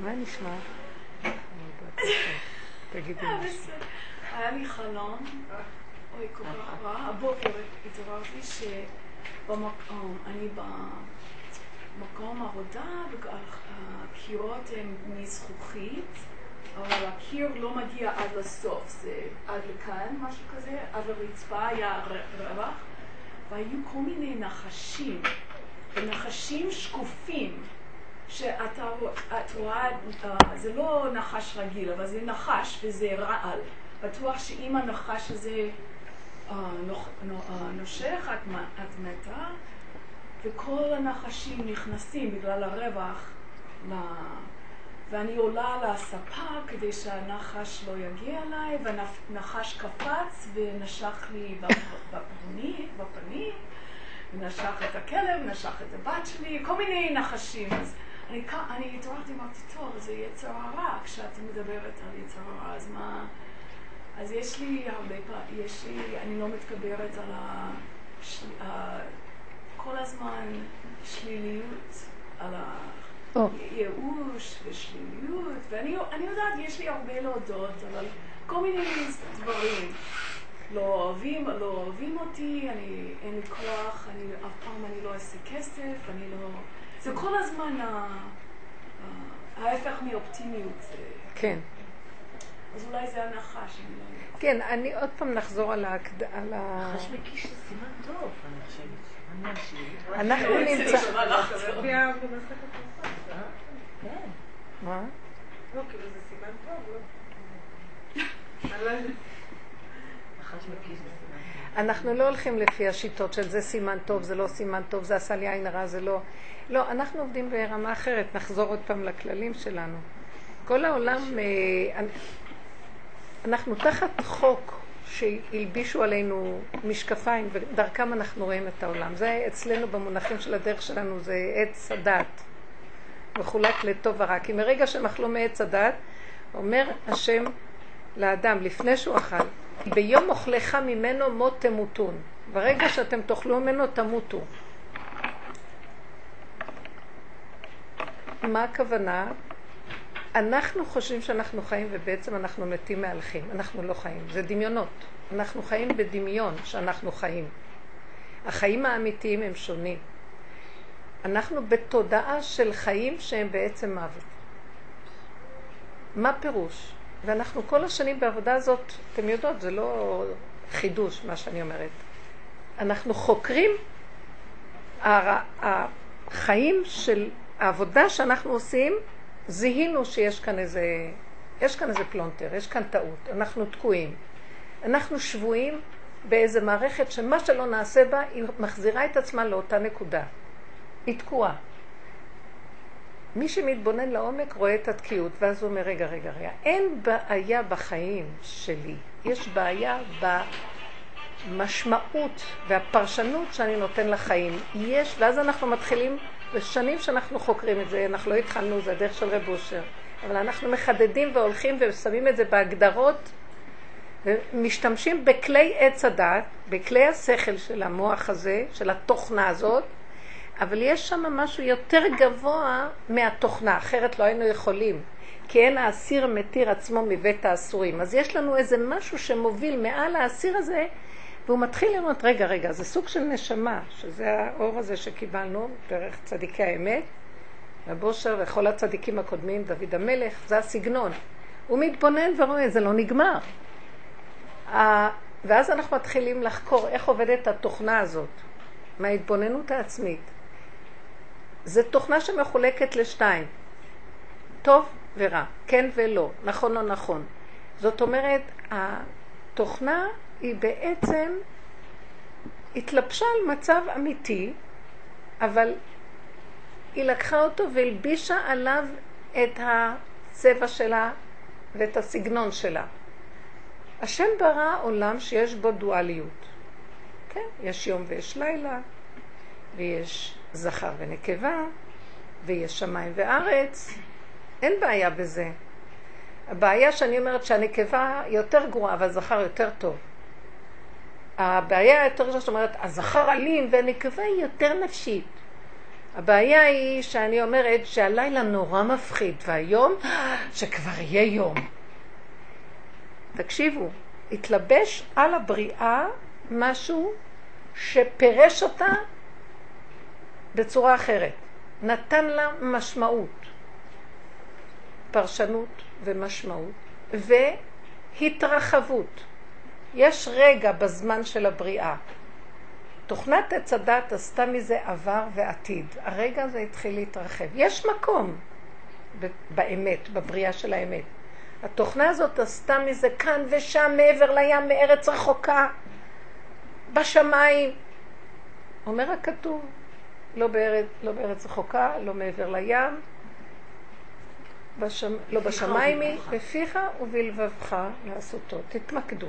מה נשמע? תגידי משהו. היה לי חלום, אוי, כל כך רע. הבוקר התעוררתי שאני במקום עבודה, הקירות הם מזכוכית, אבל הקיר לא מגיע עד לסוף, זה עד לכאן, משהו כזה, עד לרצפה היה רווח, והיו כל מיני נחשים, ונחשים שקופים. שאת רואה, אה, זה לא נחש רגיל, אבל זה נחש וזה רעל. בטוח שאם הנחש הזה אה, אה, נושך, את מתה, וכל הנחשים נכנסים בגלל הרווח, ואני עולה על הספה כדי שהנחש לא יגיע אליי, והנחש קפץ ונשך לי בפנים, ונשך את הכלב, נשך את הבת שלי, כל מיני נחשים. אז אני, אני התעוררתי, אמרתי, טוב, זה יצר הרע כשאת מדברת על יצר הרע, אז מה... אז יש לי הרבה פעמים, יש לי, אני לא מתגברת על ה... של, ה... כל הזמן שליליות, על הייאוש ושליליות, ואני יודעת, יש לי הרבה להודות, אבל כל מיני דברים. לא אוהבים, לא אוהבים אותי, אני, אין לי כוח, אני, אף פעם אני לא אעשה כסף, אני לא... זה כל הזמן ההפך מאופטימיות. כן. אז אולי זה הנחש, אני לא. כן, אני עוד פעם נחזור על ה... נחש מקיש זה סימן טוב, אני חושבת. אנחנו נמצא... כן. מה? לא, כאילו זה סימן טוב, לא? אנחנו לא הולכים לפי השיטות של זה סימן טוב, זה לא סימן טוב, זה עשה לי עין הרע, זה לא... לא, אנחנו עובדים ברמה אחרת, נחזור עוד פעם לכללים שלנו. כל העולם, אה, אנחנו תחת חוק שהלבישו עלינו משקפיים, ודרכם אנחנו רואים את העולם. זה אצלנו במונחים של הדרך שלנו, זה עץ הדת. מחולק לטוב ורע. כי מרגע שהם אכלו מעץ הדת, אומר השם לאדם, לפני שהוא אכל, ביום אוכלך ממנו מות תמותון. ברגע שאתם תאכלו ממנו תמותו. מה הכוונה? אנחנו חושבים שאנחנו חיים ובעצם אנחנו מתים מהלכים. אנחנו לא חיים, זה דמיונות. אנחנו חיים בדמיון שאנחנו חיים. החיים האמיתיים הם שונים. אנחנו בתודעה של חיים שהם בעצם מוות. מה פירוש? ואנחנו כל השנים בעבודה הזאת, אתם יודעות, זה לא חידוש מה שאני אומרת. אנחנו חוקרים החיים של העבודה שאנחנו עושים, זיהינו שיש כאן איזה, יש כאן איזה פלונטר, יש כאן טעות, אנחנו תקועים. אנחנו שבויים באיזה מערכת שמה שלא נעשה בה, היא מחזירה את עצמה לאותה נקודה. היא תקועה. מי שמתבונן לעומק רואה את התקיעות, ואז הוא אומר, רגע, רגע, רגע, אין בעיה בחיים שלי, יש בעיה במשמעות והפרשנות שאני נותן לחיים. יש, ואז אנחנו מתחילים, ושנים שאנחנו חוקרים את זה, אנחנו לא התחלנו, זה הדרך של רב אושר, אבל אנחנו מחדדים והולכים ושמים את זה בהגדרות, ומשתמשים בכלי עץ הדת, בכלי השכל של המוח הזה, של התוכנה הזאת, אבל יש שם משהו יותר גבוה מהתוכנה, אחרת לא היינו יכולים. כי אין האסיר מתיר עצמו מבית האסורים. אז יש לנו איזה משהו שמוביל מעל האסיר הזה, והוא מתחיל לראות, רגע, רגע, זה סוג של נשמה, שזה האור הזה שקיבלנו דרך צדיקי האמת, רבושר וכל הצדיקים הקודמים, דוד המלך, זה הסגנון. הוא מתבונן ורואה, זה לא נגמר. ואז אנחנו מתחילים לחקור איך עובדת התוכנה הזאת, מההתבוננות העצמית. זו תוכנה שמחולקת לשתיים, טוב ורע, כן ולא, נכון או נכון. זאת אומרת, התוכנה היא בעצם התלבשה על מצב אמיתי, אבל היא לקחה אותו והלבישה עליו את הצבע שלה ואת הסגנון שלה. השם ברא עולם שיש בו דואליות. כן, יש יום ויש לילה, ויש זכר ונקבה, ויש שמיים וארץ. אין בעיה בזה. הבעיה שאני אומרת שהנקבה יותר גרועה והזכר יותר טוב. הבעיה היותר זאת אומרת, הזכר אלים והנקבה היא יותר נפשית. הבעיה היא שאני אומרת שהלילה נורא מפחיד, והיום שכבר יהיה יום. תקשיבו, התלבש על הבריאה משהו שפירש אותה בצורה אחרת. נתן לה משמעות, פרשנות ומשמעות, והתרחבות. יש רגע בזמן של הבריאה. תוכנת עץ הדת עשתה מזה עבר ועתיד. הרגע הזה התחיל להתרחב. יש מקום באמת, בבריאה של האמת. התוכנה הזאת עשתה מזה כאן ושם, מעבר לים, מארץ רחוקה, בשמיים. אומר הכתוב, לא בארץ, לא בארץ רחוקה, לא מעבר לים, בשמ... לא בשמיים היא, בפיך ובלבבך לעשותו. תתמקדו.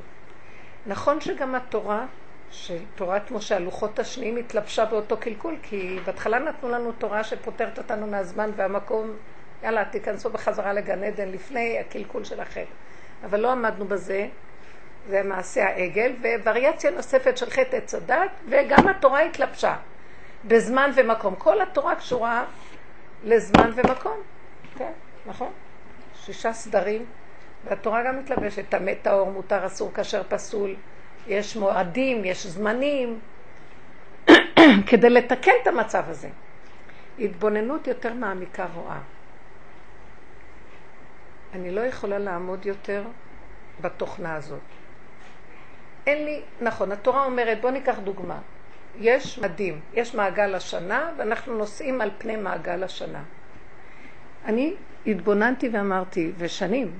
נכון שגם התורה, שתורת משה, הלוחות השניים התלבשה באותו קלקול, כי בהתחלה נתנו לנו תורה שפותרת אותנו מהזמן והמקום, יאללה, תיכנסו בחזרה לגן עדן לפני הקלקול של החטא. אבל לא עמדנו בזה, זה מעשה העגל, ווריאציה נוספת של חטא עץ הדת, וגם התורה התלבשה בזמן ומקום. כל התורה קשורה לזמן ומקום, כן, נכון? שישה סדרים, והתורה גם מתלבשת, טמא טהור, מותר, אסור, כשר, פסול, יש מועדים, יש זמנים, כדי לתקן את המצב הזה. התבוננות יותר מעמיקה רואה. אני לא יכולה לעמוד יותר בתוכנה הזאת. אין לי, נכון, התורה אומרת, בוא ניקח דוגמה. יש מדים, יש מעגל השנה, ואנחנו נוסעים על פני מעגל השנה. אני התבוננתי ואמרתי, ושנים,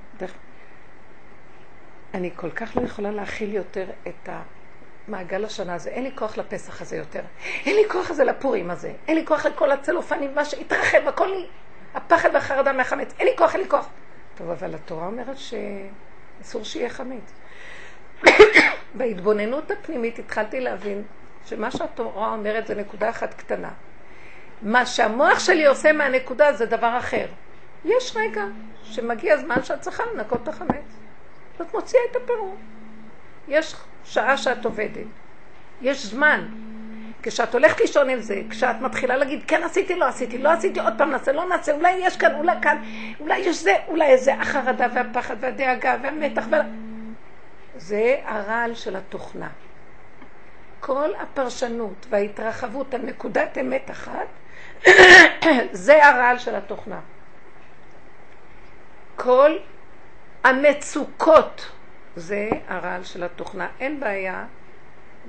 אני כל כך לא יכולה להכיל יותר את המעגל השנה הזה. אין לי כוח לפסח הזה יותר. אין לי כוח לזה לפורים הזה. אין לי כוח לכל הצלופנים, מה שהתרחב, הכל לי, הפחד והחרדה מהחמץ. אין לי כוח, אין לי כוח. טוב, אבל התורה אומרת שאסור שיהיה חמץ. בהתבוננות הפנימית התחלתי להבין שמה שהתורה אומרת זה נקודה אחת קטנה. מה שהמוח שלי עושה מהנקודה זה דבר אחר. יש רגע שמגיע זמן שאת צריכה לנקות את החמץ. ואת מוציאה את הפירור. יש שעה שאת עובדת. יש זמן. כשאת הולכת לישון עם זה, כשאת מתחילה להגיד, כן עשיתי, לא עשיתי, לא עשיתי, עוד פעם נעשה, לא נעשה, אולי יש כאן, אולי כאן, אולי יש זה, אולי זה, החרדה והפחד והדאגה והמתח וה... זה הרעל של התוכנה. כל הפרשנות וההתרחבות על נקודת אמת אחת, זה הרעל של התוכנה. כל המצוקות זה הרעל של התוכנה. אין בעיה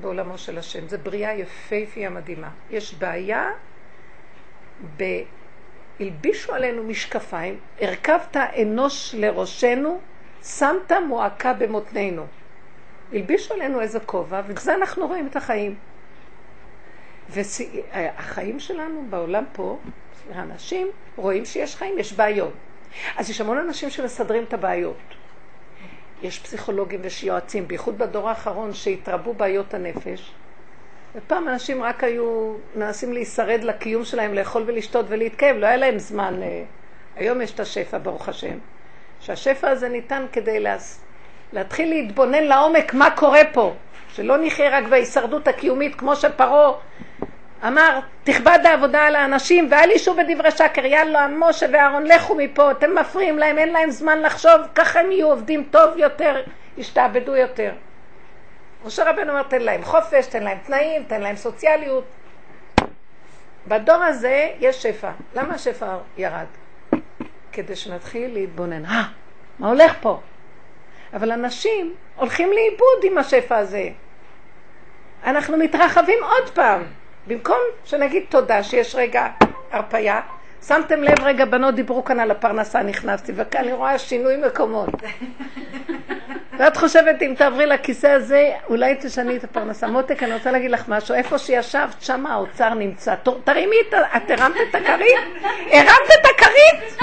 בעולמו של השם. זה בריאה יפייפייה מדהימה. יש בעיה ב... הלבישו עלינו משקפיים, הרכבת אנוש לראשנו, שמת מועקה במותנינו. הלבישו עלינו איזה כובע, ובזה אנחנו רואים את החיים. והחיים שלנו בעולם פה, האנשים רואים שיש חיים, יש בעיות. אז יש המון אנשים שמסדרים את הבעיות. יש פסיכולוגים ויש יועצים, בייחוד בדור האחרון שהתרבו בעיות הנפש. ופעם אנשים רק היו מנסים להישרד לקיום שלהם, לאכול ולשתות ולהתקיים, לא היה להם זמן. אה, היום יש את השפע, ברוך השם. שהשפע הזה ניתן כדי לה... להתחיל להתבונן לעומק מה קורה פה. שלא נחיה רק בהישרדות הקיומית כמו שפרעה אמר, תכבד העבודה על האנשים ואל ישו בדברי שקר, יאללה, משה ואהרון, לכו מפה, אתם מפריעים להם, אין להם זמן לחשוב, ככה הם יהיו עובדים טוב יותר, ישתעבדו יותר. משה רבנו אומר, תן להם חופש, תן להם תנאים, תן להם סוציאליות. בדור הזה יש שפע. למה השפע ירד? כדי שנתחיל להתבונן. אה, מה הולך פה? אבל אנשים הולכים לאיבוד עם השפע הזה. אנחנו מתרחבים עוד פעם. במקום שנגיד תודה שיש רגע הרפייה, שמתם לב רגע, בנות דיברו כאן על הפרנסה, נכנסתי, וכאן אני רואה שינוי מקומות. ואת חושבת, אם תעברי לכיסא הזה, אולי תשני את הפרנסה. מותק, אני רוצה להגיד לך משהו, איפה שישבת, שם האוצר נמצא. תרימי את ה... את הרמת את הכרית? הרמת את הכרית?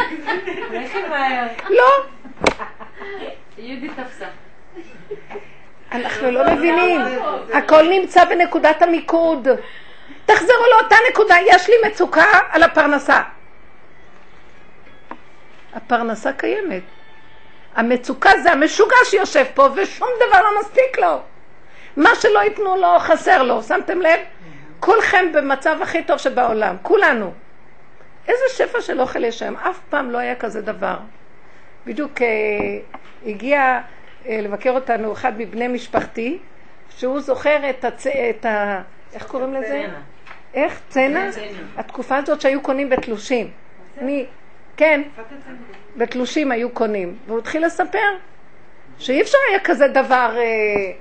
לא. אנחנו לא מבינים. הכל נמצא בנקודת המיקוד. תחזרו לאותה נקודה, יש לי מצוקה על הפרנסה. הפרנסה קיימת. המצוקה זה המשוגע שיושב פה ושום דבר לא מספיק לו. מה שלא ייתנו לו חסר לו, שמתם לב? כולכם במצב הכי טוב שבעולם, כולנו. איזה שפע של אוכל יש היום, אף פעם לא היה כזה דבר. בדיוק אה, הגיע אה, לבקר אותנו אחד מבני משפחתי, שהוא זוכר את, הצ... את ה... איך קוראים לזה? איך? צנע? התקופה הזאת שהיו קונים בתלושים. אני, כן, בתלושים היו קונים. והוא התחיל לספר שאי אפשר היה כזה דבר אה,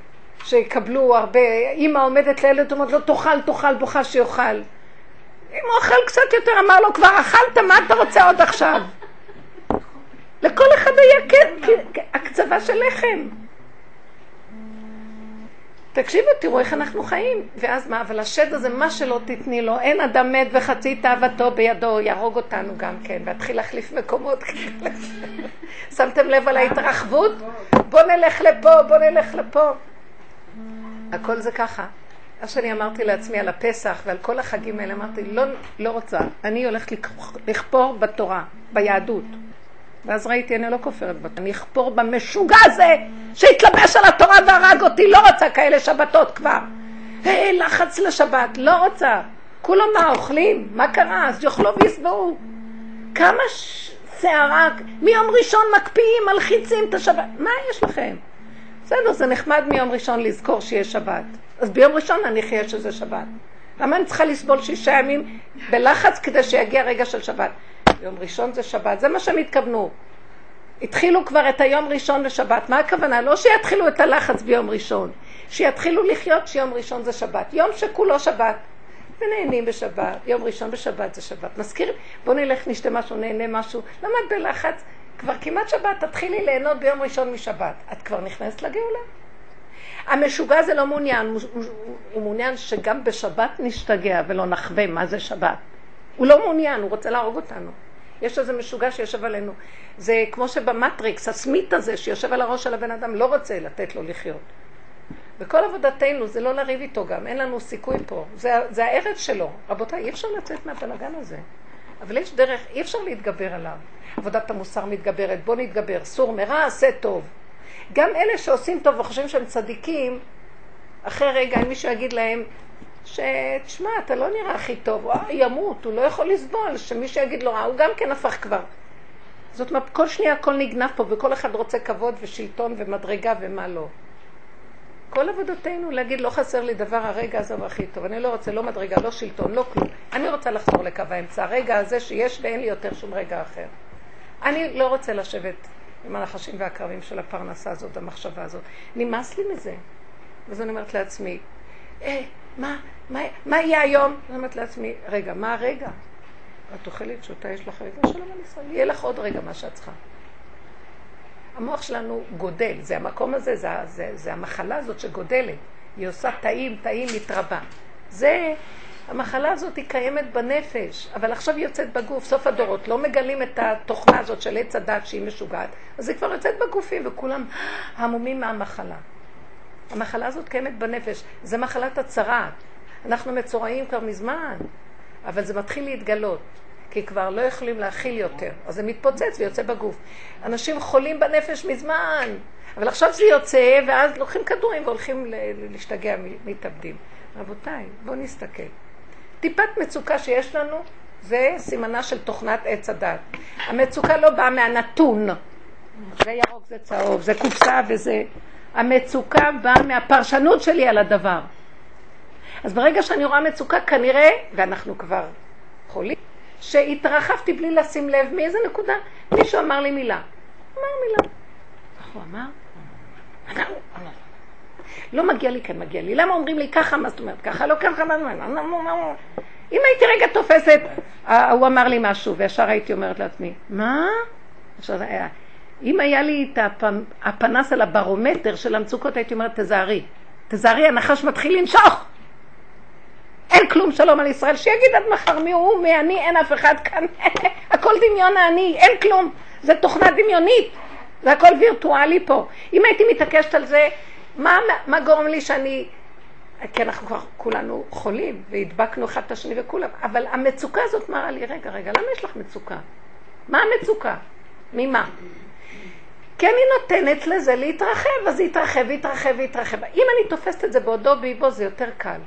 שיקבלו הרבה, אימא עומדת לילד, אומרת לו תאכל, תאכל, בוכה שיאכל. אם הוא אכל קצת יותר, אמר לו כבר אכלת, מה אתה רוצה עוד עכשיו? לכל אחד היה כן, כן, הקצבה של לחם. תקשיבו, תראו איך אנחנו חיים. ואז מה, אבל השד הזה, מה שלא תתני לו, אין אדם מת וחצי תאוותו בידו, יהרוג אותנו גם כן, ויתחיל להחליף מקומות. שמתם לב על ההתרחבות? בוא נלך לפה, בוא נלך לפה. הכל זה ככה. מה שאני אמרתי לעצמי על הפסח ועל כל החגים האלה, אמרתי, לא, לא רוצה, אני הולכת לכ- לכפור בתורה, ביהדות. ואז ראיתי, אני לא כופרת בתורה, אני אכפור במשוגע הזה שהתלבש על התורה והרג אותי, לא רוצה כאלה שבתות כבר. היי, לחץ לשבת, לא רוצה. כולם מה, אוכלים? מה קרה? אז יאכלו ויסבעו. כמה ש- סערה, מיום ראשון מקפיאים, מלחיצים את השבת. מה יש לכם? בסדר, זה נחמד מיום ראשון לזכור שיש שבת. אז ביום ראשון נניח שזה שבת. למה אני צריכה לסבול שישה ימים בלחץ כדי שיגיע רגע של שבת? יום ראשון זה שבת, זה מה שהם התכוונו. התחילו כבר את היום ראשון לשבת. מה הכוונה? לא שיתחילו את הלחץ ביום ראשון, שיתחילו לחיות שיום ראשון זה שבת. יום שכולו שבת. ונהנים בשבת, יום ראשון בשבת זה שבת. מזכיר, בוא נלך נשתה משהו, נהנה משהו. את בלחץ? כבר כמעט שבת, תתחילי ליהנות ביום ראשון משבת. את כבר נכנסת לגאולה. המשוגע הזה לא מעוניין, הוא מעוניין שגם בשבת נשתגע ולא נחווה מה זה שבת. הוא לא מעוניין, הוא רוצה להרוג אותנו. יש איזה משוגע שיושב עלינו. זה כמו שבמטריקס, הסמית הזה שיושב על הראש של הבן אדם, לא רוצה לתת לו לחיות. וכל עבודתנו זה לא לריב איתו גם, אין לנו סיכוי פה. זה, זה הארץ שלו. רבותיי, אי אפשר לצאת מהבלגן הזה. אבל יש דרך, אי אפשר להתגבר עליו. עבודת המוסר מתגברת, בוא נתגבר. סור מרע, עשה טוב. גם אלה שעושים טוב וחושבים שהם צדיקים, אחרי רגע, אם מישהו יגיד להם, שתשמע, אתה לא נראה הכי טוב, הוא ימות, הוא לא יכול לסבול, שמישהו יגיד לו, "אה, הוא גם כן הפך כבר. זאת אומרת, כל שנייה הכל נגנב פה, וכל אחד רוצה כבוד ושלטון ומדרגה ומה לא. כל עבודתנו להגיד, לא חסר לי דבר, הרגע הזה הוא הכי טוב. אני לא רוצה לא מדרגה, לא שלטון, לא כלום. אני רוצה לחזור לקו האמצע, הרגע הזה שיש ואין לי יותר שום רגע אחר. אני לא רוצה לשבת עם הנחשים והקרבים של הפרנסה הזאת, המחשבה הזאת. נמאס לי מזה. אז אני אומרת לעצמי, אה, מה, מה, מה יהיה היום? אני אומרת לעצמי, רגע, מה הרגע? את אוכלת שותה, יש לך רגע שלום על ישראל. יהיה לך עוד רגע מה שאת צריכה. המוח שלנו גודל, זה המקום הזה, זה, זה, זה המחלה הזאת שגודלת. היא עושה טעים, טעים, מתרבה. זה, המחלה הזאת היא קיימת בנפש, אבל עכשיו היא יוצאת בגוף, סוף הדורות. לא מגלים את התוכנה הזאת של עץ הדת שהיא משוגעת, אז היא כבר יוצאת בגופים וכולם המומים מהמחלה. המחלה הזאת קיימת בנפש, זה מחלת הצרעת. אנחנו מצורעים כבר מזמן, אבל זה מתחיל להתגלות, כי כבר לא יכולים להכיל יותר, אז זה מתפוצץ ויוצא בגוף. אנשים חולים בנפש מזמן, אבל עכשיו זה יוצא, ואז לוקחים כדורים והולכים להשתגע, מתאבדים. רבותיי, בואו נסתכל. טיפת מצוקה שיש לנו, זה סימנה של תוכנת עץ הדת. המצוקה לא באה מהנתון. זה ירוק, זה צהוב, זה קופסה וזה... המצוקה באה מהפרשנות שלי על הדבר. אז ברגע שאני רואה מצוקה, כנראה, ואנחנו כבר חולים, שהתרחבתי בלי לשים לב מאיזה נקודה, מישהו אמר לי מילה. אמר מילה. איך הוא אמר? לא מגיע לי, כן מגיע לי. למה אומרים לי ככה? מה זאת אומרת? ככה לא ככה? מה זאת אומרת? אם הייתי רגע תופסת, אה, הוא אמר לי משהו, וישר הייתי אומרת לעצמי, מה? היה- אם היה לי את הפ- הפנס על הברומטר של המצוקות, הייתי אומרת, תזהרי. תזהרי, הנחש מתחיל לנשוך. אין כלום שלום על ישראל, שיגיד עד מחר מי הוא, מי אני, אין אף אחד כאן, הכל דמיון האני, אין כלום, זה תוכנה דמיונית, זה הכל וירטואלי פה. אם הייתי מתעקשת על זה, מה, מה גורם לי שאני, כי אנחנו כבר כולנו חולים, והדבקנו אחד את השני וכולם, אבל המצוקה הזאת מראה לי, רגע, רגע, למה יש לך מצוקה? מה המצוקה? ממה? כי אני נותנת לזה להתרחב, אז זה יתרחב ויתרחב ויתרחב. אם אני תופסת את זה בעודו באיבו, זה יותר קל.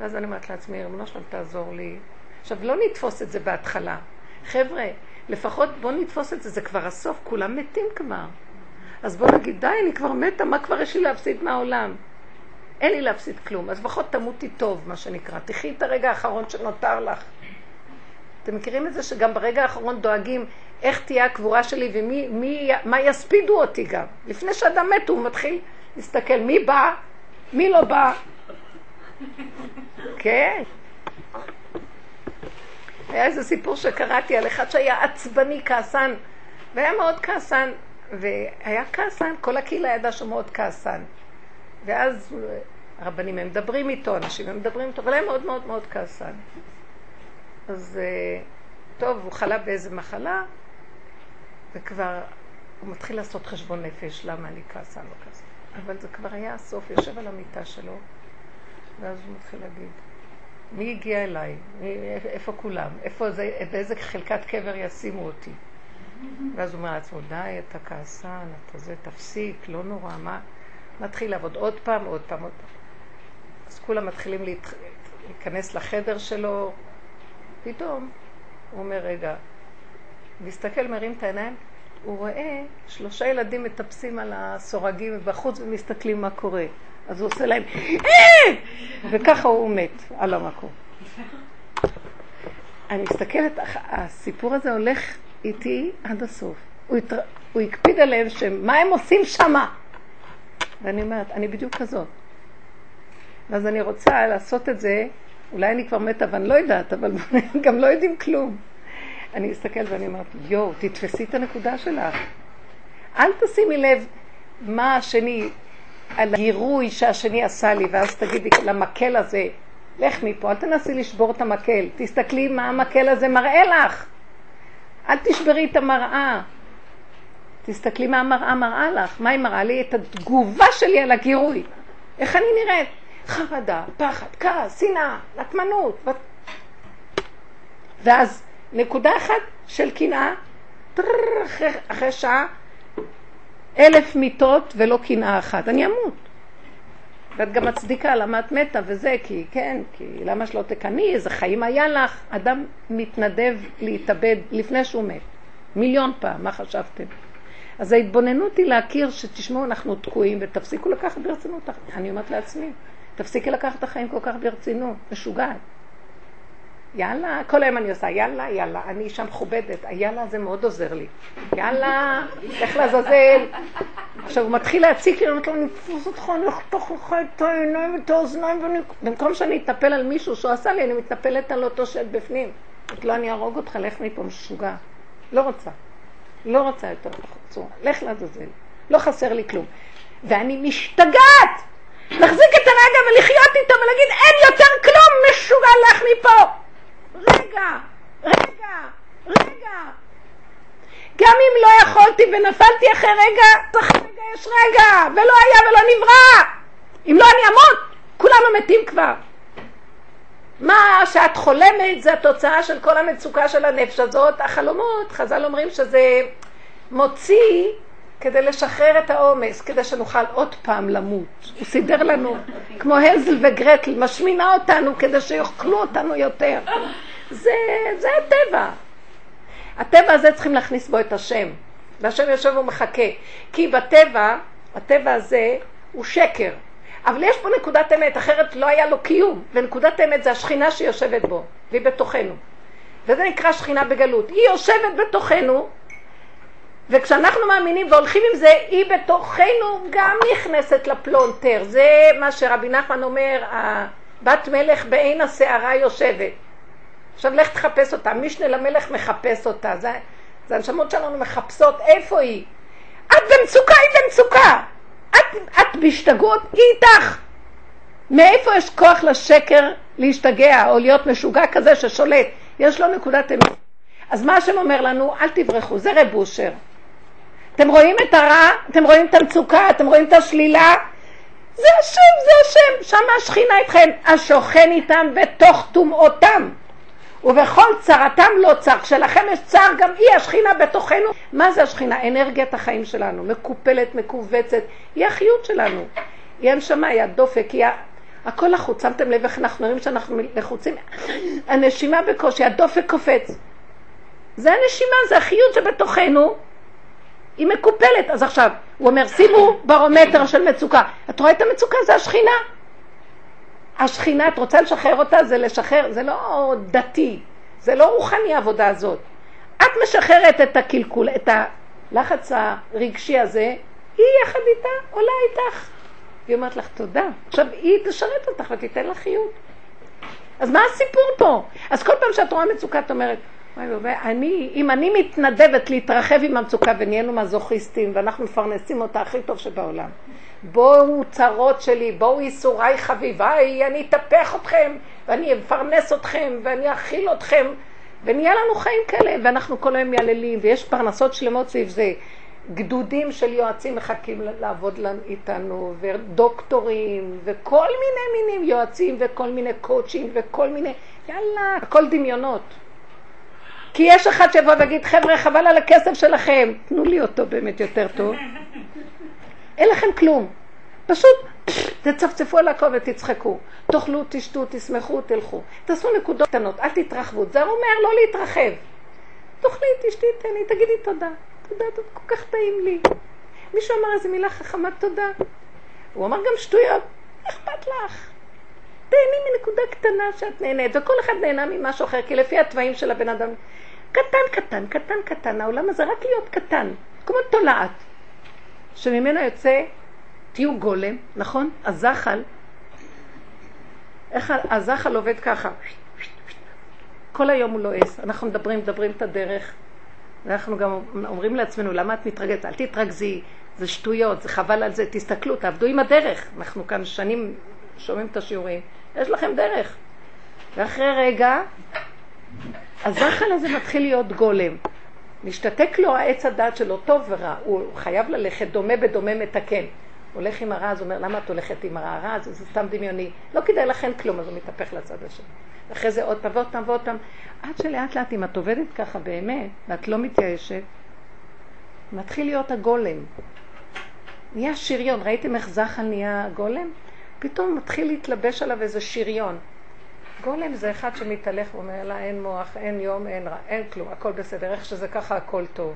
ואז אני אומרת לעצמי, ריבונו שלום, תעזור לי. עכשיו, לא נתפוס את זה בהתחלה. חבר'ה, לפחות בואו נתפוס את זה, זה כבר הסוף, כולם מתים כבר. אז בואו נגיד, די, אני כבר מתה, מה כבר יש לי להפסיד מהעולם? אין לי להפסיד כלום, אז לפחות תמותי טוב, מה שנקרא. תחי את הרגע האחרון שנותר לך. אתם מכירים את זה שגם ברגע האחרון דואגים איך תהיה הקבורה שלי ומי מי, מה יספידו אותי גם. לפני שאדם מת הוא מתחיל להסתכל מי בא, מי לא בא. כן. היה איזה סיפור שקראתי על אחד שהיה עצבני, כעסן, והיה מאוד כעסן, והיה כעסן, כל הקהילה ידעה שהוא מאוד כעסן. ואז הרבנים הם מדברים איתו, אנשים הם מדברים איתו, אבל היה מאוד מאוד מאוד כעסן. אז אה, טוב, הוא חלה באיזה מחלה, וכבר הוא מתחיל לעשות חשבון נפש, למה אני כעסן או כעסן. אבל זה כבר היה הסוף, יושב על המיטה שלו, ואז הוא מתחיל להגיד, מי הגיע אליי? מי, איפה כולם? איפה זה, באיזה חלקת קבר ישימו אותי? ואז הוא אומר לעצמו, די, אתה כעסן, אתה זה, תפסיק, לא נורא, מה? מתחיל לעבוד עוד פעם, עוד פעם, עוד פעם. אז כולם מתחילים להת... להיכנס לחדר שלו, פתאום הוא אומר, רגע, מסתכל, מרים את העיניים, הוא רואה שלושה ילדים מטפסים על הסורגים בחוץ ומסתכלים מה קורה. אז הוא עושה להם, אה! וככה הוא מת על המקום. אני מסתכלת, הסיפור הזה הולך איתי עד הסוף. הוא, התר... הוא הקפיד עליהם שמה הם עושים שמה. ואני אומרת, אני בדיוק כזאת. ואז אני רוצה לעשות את זה, אולי אני כבר מתה ואני לא יודעת, אבל גם לא יודעים כלום. אני מסתכלת ואני אומרת, יואו, תתפסי את הנקודה שלך. אל תשימי לב מה השני, על הגירוי שהשני עשה לי, ואז תגידי למקל הזה, לך מפה, אל תנסי לשבור את המקל, תסתכלי מה המקל הזה מראה לך. אל תשברי את המראה. תסתכלי מה המראה מראה לך. מה היא מראה לי? את התגובה שלי על הגירוי. איך אני נראית? חרדה, פחד, כעס, שנאה, נקמנות. ו... ואז נקודה אחת של קנאה, אחרי, אחרי שעה, אלף מיטות ולא קנאה אחת. אני אמות. ואת גם מצדיקה למה את מתה וזה, כי כן, כי למה שלא תקני, איזה חיים היה לך. אדם מתנדב להתאבד לפני שהוא מת. מיליון פעם, מה חשבתם? אז ההתבוננות היא להכיר שתשמעו, אנחנו תקועים ותפסיקו לקחת ברצינות. אני אומרת לעצמי, תפסיקי לקחת את החיים כל כך ברצינות, משוגעת. יאללה, כל היום אני עושה יאללה, יאללה, אני אישה מכובדת, היאללה הזה מאוד עוזר לי. יאללה, לך לעזאזל. עכשיו הוא מתחיל להציק לי, אני אומרת לו, אני אתפוס אותך, אני אחתוך לך את העיניים ואת האוזניים. במקום שאני אטפל על מישהו שהוא עשה לי, אני מתנפלת על אותו של בפנים. אומרת לו, אני אהרוג אותך, לך מפה משוגע. לא רוצה. לא רוצה יותר צורה. לך לעזאזל. לא חסר לי כלום. ואני משתגעת להחזיק את הרגע ולחיות איתו ולהגיד, אין יותר כלום, משוגע, לך מפה. רגע, רגע, רגע. גם אם לא יכולתי ונפלתי אחרי רגע, צריך רגע יש רגע, ולא היה ולא נברא. אם לא אני אמות, כולנו מתים כבר. מה שאת חולמת זה התוצאה של כל המצוקה של הנפש הזאת. החלומות, חז"ל אומרים שזה מוציא כדי לשחרר את העומס, כדי שנוכל עוד פעם למות. הוא סידר לנו, כמו הזל וגרטל, משמינה אותנו כדי שיאכלו אותנו יותר. זה, זה הטבע. הטבע הזה צריכים להכניס בו את השם. והשם יושב ומחכה. כי בטבע, הטבע הזה הוא שקר. אבל יש פה נקודת אמת, אחרת לא היה לו קיום. ונקודת אמת זה השכינה שיושבת בו, והיא בתוכנו. וזה נקרא שכינה בגלות. היא יושבת בתוכנו, וכשאנחנו מאמינים והולכים עם זה, היא בתוכנו גם נכנסת לפלונטר. זה מה שרבי נחמן אומר, בת מלך בעין הסערה יושבת. עכשיו לך תחפש אותה, משנה למלך מחפש אותה, זה, זה הנשמות שלנו מחפשות, איפה היא? את במצוקה, היא במצוקה. את, את בהשתגעות, היא איתך. מאיפה יש כוח לשקר להשתגע או להיות משוגע כזה ששולט? יש לו נקודת אמת. אז מה השם אומר לנו? אל תברחו, זה רב אושר. אתם רואים את הרע? אתם רואים את המצוקה? אתם רואים את השלילה? זה השם, זה השם, שמה השכינה איתכם, השוכן איתם בתוך טומאותם. ובכל צרתם לא צר, כשלכם יש צער גם היא השכינה בתוכנו. מה זה השכינה? אנרגיית החיים שלנו, מקופלת, מכווצת, היא החיות שלנו. היא הנשמה, היא הדופק, היא ה... הכל לחוץ, שמתם לב איך אנחנו רואים שאנחנו לחוצים? הנשימה בקושי, הדופק קופץ. זה הנשימה, זה החיות שבתוכנו, היא מקופלת. אז עכשיו, הוא אומר, שימו ברומטר של מצוקה. את רואה את המצוקה? זה השכינה. השכינה, את רוצה לשחרר אותה? זה לשחרר, זה לא דתי, זה לא רוחני העבודה הזאת. את משחררת את הקלקול, את הלחץ הרגשי הזה, היא יחד איתה עולה איתך. היא אומרת לך תודה. עכשיו היא תשרת אותך ותיתן לך חיות. אז מה הסיפור פה? אז כל פעם שאת רואה מצוקה את אומרת, וואי, אני, אם אני מתנדבת להתרחב עם המצוקה ונהיינו מזוכיסטים ואנחנו מפרנסים אותה הכי טוב שבעולם. בואו צרות שלי, בואו ייסוריי חביביי, אני אטפח אתכם ואני אפרנס אתכם ואני אכיל אתכם ונהיה לנו חיים כאלה ואנחנו כל היום מייללים ויש פרנסות שלמות סביב זה. גדודים של יועצים מחכים לעבוד איתנו, ודוקטורים, וכל מיני מינים, יועצים וכל מיני קואוצ'ים וכל מיני, יאללה, הכל דמיונות. כי יש אחד שיבוא ויגיד, חבר'ה, חבל על הכסף שלכם, תנו לי אותו באמת יותר טוב. אין לכם כלום. פשוט תצפצפו על הכל ותצחקו. תאכלו, תשתו, תשמחו, תלכו. תעשו נקודות קטנות, אל תתרחבו. זה אומר לא להתרחב. תאכלי, תשתי, תהני, תגידי תודה. תודה, תודה, כל כך טעים לי. מישהו אמר איזה מילה חכמה, תודה. הוא אמר גם שטויות, אכפת לך. תהני מנקודה קטנה שאת נהנית, וכל אחד נהנה ממשהו אחר, כי לפי התוואים של הבן אדם, קטן, קטן, קטן, קטן, העולם הזה רק להיות קטן, כמו תולעת, שממנו יוצא, תהיו גולם, נכון? הזחל, איך הזחל עובד ככה, כל היום הוא לועס, אנחנו מדברים, מדברים את הדרך, ואנחנו גם אומרים לעצמנו, למה את מתרגזת? אל תתרגזי, זה שטויות, זה חבל על זה, תסתכלו, תעבדו עם הדרך. אנחנו כאן שנים שומעים את השיעורים, יש לכם דרך. ואחרי רגע, הזחל הזה מתחיל להיות גולם. משתתק לו העץ הדת שלו טוב ורע, הוא חייב ללכת דומה בדומה מתקן. הולך עם הרע, אז הוא אומר, למה את הולכת עם הרע? הרע זה, זה סתם דמיוני. לא כדאי לכן כלום, אז הוא מתהפך לצד השני. אחרי זה עוד פעם ועוד פעם ועוד פעם. עד שלאט לאט, אם את עובדת ככה באמת, ואת לא מתייאשת, מתחיל להיות הגולם. נהיה שריון. ראיתם איך זחל נהיה גולם? פתאום מתחיל להתלבש עליו איזה שריון. גולם זה אחד שמתהלך ואומר לה, אין מוח, אין יום, אין רע, אין כלום, הכל בסדר, איך שזה ככה הכל טוב.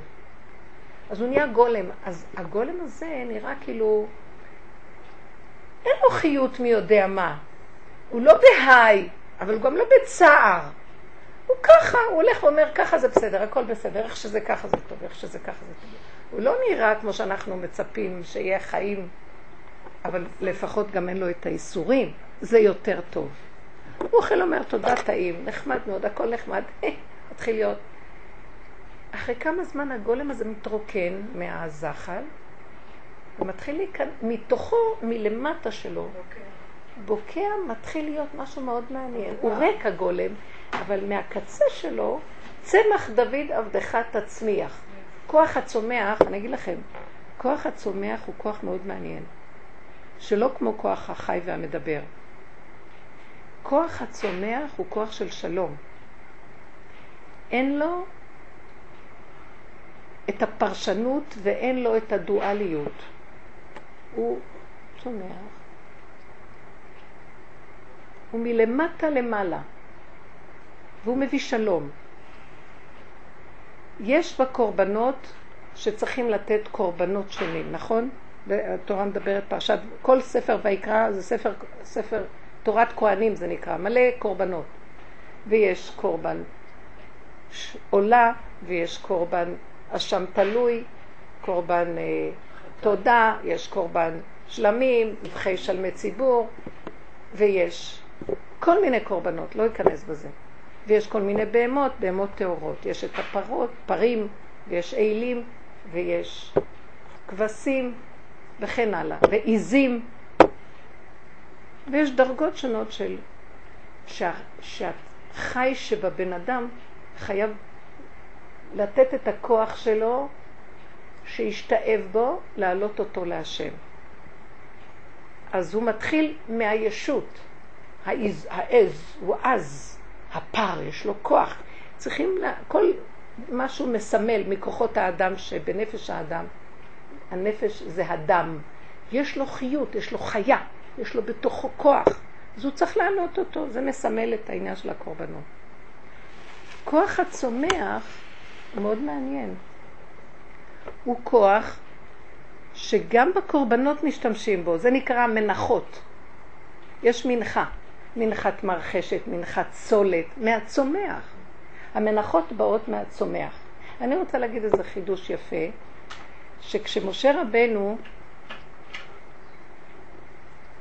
אז הוא נהיה גולם. אז הגולם הזה נראה כאילו, אין לו חיות מי יודע מה. הוא לא בהיי, אבל הוא גם לא בצער. הוא ככה, הוא הולך ואומר, ככה זה בסדר, הכל בסדר, איך שזה ככה זה טוב, איך שזה ככה זה טוב. הוא לא נראה כמו שאנחנו מצפים שיהיה חיים, אבל לפחות גם אין לו את האיסורים, זה יותר טוב. הוא אוכל אומר, תודה, טעים, נחמד מאוד, הכל נחמד, מתחיל להיות. אחרי כמה זמן הגולם הזה מתרוקן מהזחל, ומתחיל להיכנס, מתוכו, מלמטה שלו. בוקע מתחיל להיות משהו מאוד מעניין. הוא ריק הגולם, אבל מהקצה שלו, צמח דוד עבדך תצמיח. כוח הצומח, אני אגיד לכם, כוח הצומח הוא כוח מאוד מעניין, שלא כמו כוח החי והמדבר. כוח הצומח הוא כוח של שלום. אין לו את הפרשנות ואין לו את הדואליות. הוא צומח, הוא מלמטה למעלה, והוא מביא שלום. יש בקורבנות שצריכים לתת קורבנות שונים, נכון? התורה מדברת פרשת, כל ספר ויקרא זה ספר, ספר תורת כהנים זה נקרא, מלא קורבנות. ויש קורבן עולה, ויש קורבן אשם תלוי, קורבן אה, תודה, יש קורבן שלמים, נבחי שלמי ציבור, ויש כל מיני קורבנות, לא אכנס בזה. ויש כל מיני בהמות, בהמות טהורות. יש את הפרות, פרים, ויש אילים, ויש כבשים, וכן הלאה, ועיזים. ויש דרגות שונות של... שה, שהחי שבבן אדם חייב לתת את הכוח שלו, שישתאב בו, להעלות אותו להשם. אז הוא מתחיל מהישות. העז, העז הוא עז, הפר, יש לו כוח. צריכים, לה, כל משהו מסמל מכוחות האדם שבנפש האדם, הנפש זה הדם. יש לו חיות, יש לו חיה, יש לו בתוכו כוח. אז הוא צריך לעלות אותו, זה מסמל את העניין של הקורבנות. כוח הצומח מאוד מעניין. הוא כוח שגם בקורבנות משתמשים בו, זה נקרא מנחות. יש מנחה, מנחת מרחשת, מנחת צולת, מהצומח. המנחות באות מהצומח. אני רוצה להגיד איזה חידוש יפה, שכשמשה רבנו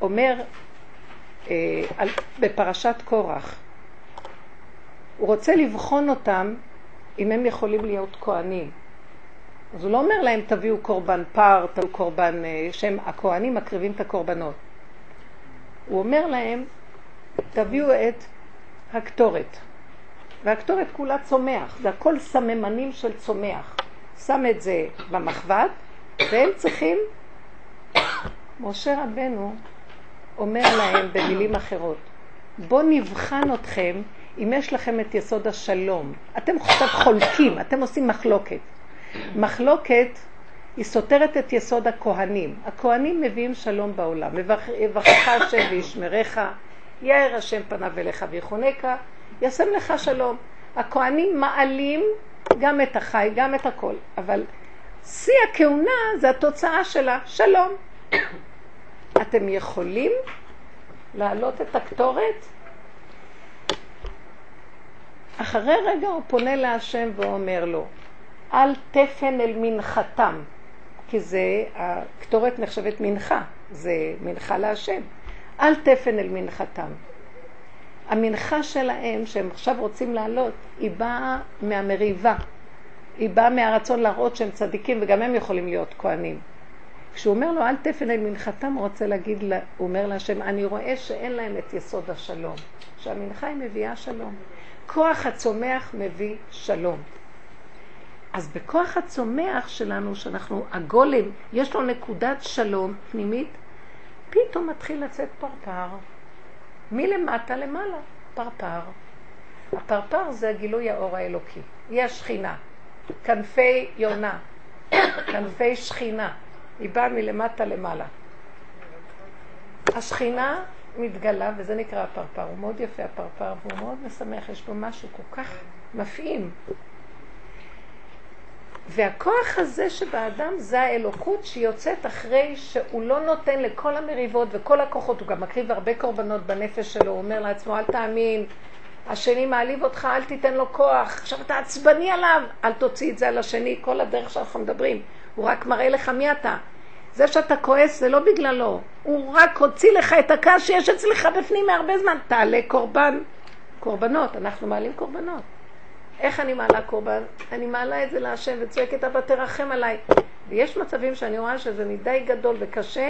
אומר אה, על, בפרשת קורח, הוא רוצה לבחון אותם אם הם יכולים להיות כהנים. אז הוא לא אומר להם תביאו קורבן פר, תביאו קורבן, אה, שהם הכהנים מקריבים את הקורבנות. הוא אומר להם תביאו את הקטורת. והקטורת כולה צומח, זה הכל סממנים של צומח. שם את זה במחבת, והם צריכים, משה רבנו אומר להם במילים אחרות, בואו נבחן אתכם אם יש לכם את יסוד השלום. אתם קצת חולקים, אתם עושים מחלוקת. מחלוקת היא סותרת את יסוד הכהנים. הכהנים מביאים שלום בעולם. יברכך השם וישמרך, יאר השם פניו אליך ויחונקה, ישם לך שלום. הכהנים מעלים גם את החי, גם את הכל, אבל שיא הכהונה זה התוצאה שלה, שלום. אתם יכולים להעלות את הקטורת? אחרי רגע הוא פונה להשם ואומר לו, אל תפן אל מנחתם, כי זה, הקטורת נחשבת מנחה, זה מנחה להשם. אל תפן אל מנחתם. המנחה שלהם, שהם עכשיו רוצים לעלות, היא באה מהמריבה. היא באה מהרצון להראות שהם צדיקים וגם הם יכולים להיות כהנים. כשהוא אומר לו אל תפן אל מנחתם, הוא רוצה להגיד, לה, הוא אומר להשם, אני רואה שאין להם את יסוד השלום. שהמנחה היא מביאה שלום. כוח הצומח מביא שלום. אז בכוח הצומח שלנו, שאנחנו, הגולם, יש לו נקודת שלום פנימית, פתאום מתחיל לצאת פרפר. מלמטה למעלה, פרפר. הפרפר זה הגילוי האור האלוקי. היא השכינה. כנפי יונה, כנפי שכינה. היא באה מלמטה למעלה. השכינה מתגלה, וזה נקרא הפרפר. הוא מאוד יפה הפרפר, והוא מאוד משמח, יש בו משהו כל כך מפעים. והכוח הזה שבאדם זה האלוקות שיוצאת אחרי שהוא לא נותן לכל המריבות וכל הכוחות, הוא גם מקריב הרבה קורבנות בנפש שלו, הוא אומר לעצמו אל תאמין, השני מעליב אותך, אל תיתן לו כוח, עכשיו אתה עצבני עליו, אל תוציא את זה על השני, כל הדרך שאנחנו מדברים, הוא רק מראה לך מי אתה. זה שאתה כועס זה לא בגללו, הוא רק הוציא לך את הכעס שיש אצלך בפנים מהרבה זמן, תעלה קורבן, קורבנות, אנחנו מעלים קורבנות. איך אני מעלה קורבן? אני מעלה את זה להשם וצועקת, אבא תרחם עליי. ויש מצבים שאני רואה שזה מדי גדול וקשה,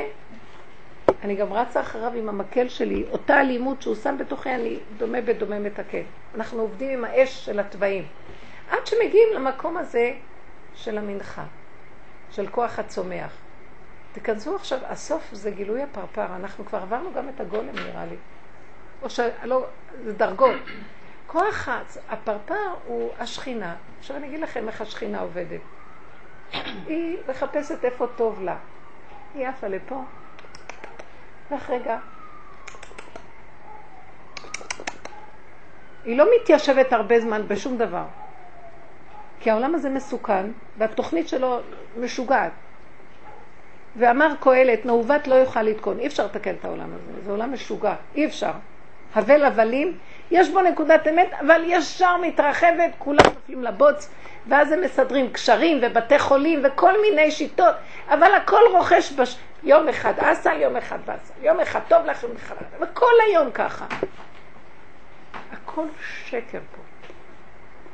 אני גם רצה אחריו עם המקל שלי, אותה אלימות שהוא שם בתוכי, אני דומה בדומה מתקן. אנחנו עובדים עם האש של התוואים. עד שמגיעים למקום הזה של המנחה, של כוח הצומח. תיכנסו עכשיו, הסוף זה גילוי הפרפר, אנחנו כבר עברנו גם את הגולם נראה לי. או שלא, זה דרגות. כוח הפרפר הוא השכינה. עכשיו אני אגיד לכם איך השכינה עובדת. היא מחפשת איפה טוב לה. היא עפה לפה, ואח רגע. היא לא מתיישבת הרבה זמן בשום דבר. כי העולם הזה מסוכן, והתוכנית שלו משוגעת. ואמר קהלת, מעוות לא יוכל לתקון. אי אפשר לתקן את העולם הזה, זה עולם משוגע, אי אפשר. הבל הבלים, יש בו נקודת אמת, אבל ישר מתרחבת, כולם נופלים לבוץ, ואז הם מסדרים קשרים ובתי חולים וכל מיני שיטות, אבל הכל רוכש בש... יום אחד אסל, יום אחד באסל, יום אחד טוב לך, יום אחד, וכל היום ככה. הכל שקר פה.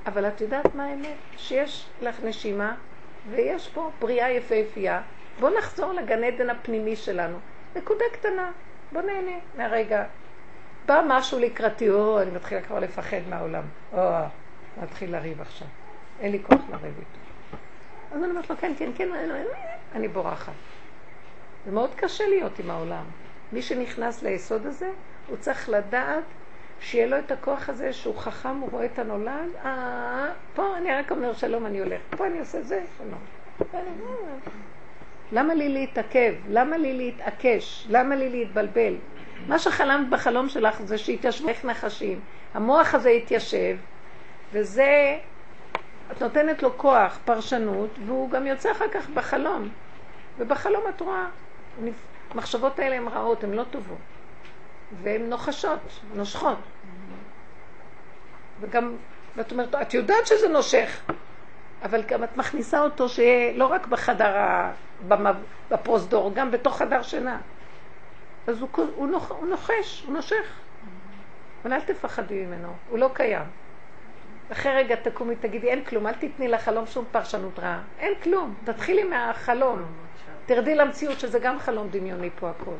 אבל את יודעת מה האמת? שיש לך נשימה, ויש פה בריאה יפהפייה. בוא נחזור לגן עדן הפנימי שלנו. נקודה קטנה, בוא נהנה מהרגע. בא משהו לקראתי, או, אני מתחילה כבר לפחד מהעולם. או, מתחיל לריב עכשיו. אין לי כוח לריב איתו. אז אני אומרת לו, כן, כן, כן, אני בורחת. זה מאוד קשה להיות עם העולם. מי שנכנס ליסוד הזה, הוא צריך לדעת שיהיה לו את הכוח הזה שהוא חכם, הוא רואה את הנולד, אה, פה אני רק אומר שלום, אני הולך, פה אני עושה זה, שלום. למה לי להתעכב? למה לי להתעקש? למה לי להתבלבל? מה שחלמת בחלום שלך זה שהתיישבו איך נחשים. המוח הזה התיישב, וזה את נותנת לו כוח, פרשנות, והוא גם יוצא אחר כך בחלום. ובחלום את רואה, המחשבות האלה הן רעות, הן לא טובות. והן נוחשות, נושכות. וגם, ואת אומרת, את יודעת שזה נושך, אבל גם את מכניסה אותו שיהיה לא רק בחדר. בפרוזדור, גם בתוך חדר שינה. אז הוא, הוא, נוח, הוא נוחש, הוא נושך. אבל אל תפחדי ממנו, הוא לא קיים. אחרי רגע תקומי, תגידי, אין כלום, אל תתני לחלום שום פרשנות רעה. אין כלום, תתחילי מהחלום. תרדי למציאות שזה גם חלום דמיוני פה הכל.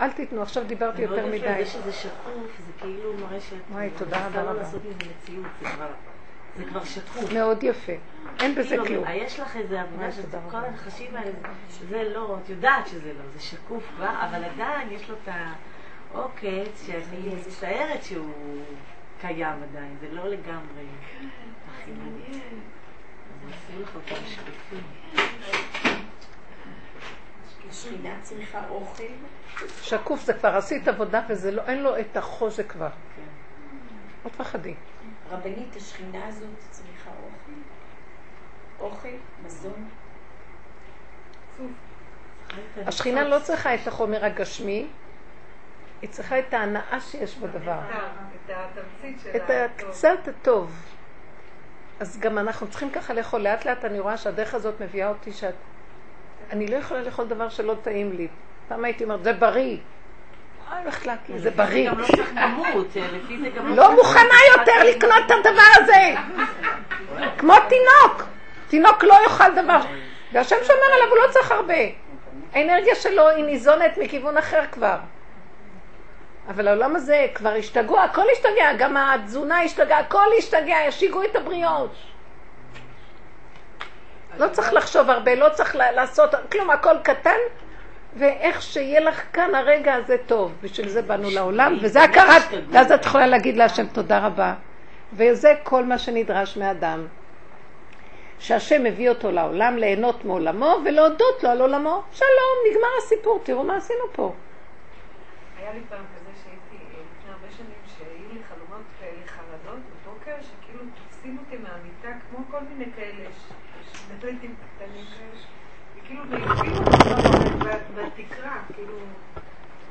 אל תיתנו, עכשיו דיברתי יותר מדי. זה שזה שקוף, זה כאילו מראה שאת... וואי, תודה רבה זה כבר שקוף. מאוד יפה. אין בזה כאילו, כלום. יש לך איזה עבודה שזה כל הנחשים האלה, זה לא, את יודעת שזה לא, זה שקוף כבר, אבל עדיין יש לו את העוקץ שאני מצטערת שהוא קיים עדיין, זה לא לגמרי. זה מעניין. אז עשו לך אותם שקופים. השכינה צריכה אוכל. שקוף זה כבר עשית עבודה וזה לא, אין לו את החוזק כבר. כן. אל תפחדי. רבנית, השכינה הזאת צריכה אוכל? אוכל? מזון? השכינה לא צריכה את החומר הגשמי, היא צריכה את ההנאה שיש בדבר. את התמצית שלה. את הקצת הטוב. אז גם אנחנו צריכים ככה לאכול. לאט לאט אני רואה שהדרך הזאת מביאה אותי שאת... אני לא יכולה לאכול דבר שלא טעים לי. פעם הייתי אומרת, זה בריא. להקיא, זה בריא. גם לא צריך למות, לפי זה גם לא מוכנה יותר לקנות את הדבר הזה. כמו תינוק. תינוק לא יאכל דבר. והשם שומר עליו, הוא לא צריך הרבה. האנרגיה שלו היא ניזונת מכיוון אחר כבר. אבל העולם הזה כבר השתגעו, הכל השתגע, גם התזונה השתגעה, הכל השתגע, שיגעו את הבריות. לא צריך לחשוב הרבה, לא צריך לעשות, כלום, הכל קטן, ואיך שיהיה לך כאן הרגע הזה טוב. בשביל זה באנו לעולם, וזה הכרת, ואז את יכולה להגיד להשם תודה רבה. וזה כל מה שנדרש מאדם. שהשם מביא אותו לעולם, ליהנות מעולמו ולהודות לו על עולמו. שלום, נגמר הסיפור, תראו מה עשינו פה. היה לי פעם כזה שהייתי, אה, לפני הרבה שנים, שהיו לי חלומות כאלה חרדות בבוקר, שכאילו תופסים אותי מהמיטה, כמו כל מיני כאלה, מטלטים קטנים כאלה, וכאילו מעיפים אותי בתקרה, כאילו,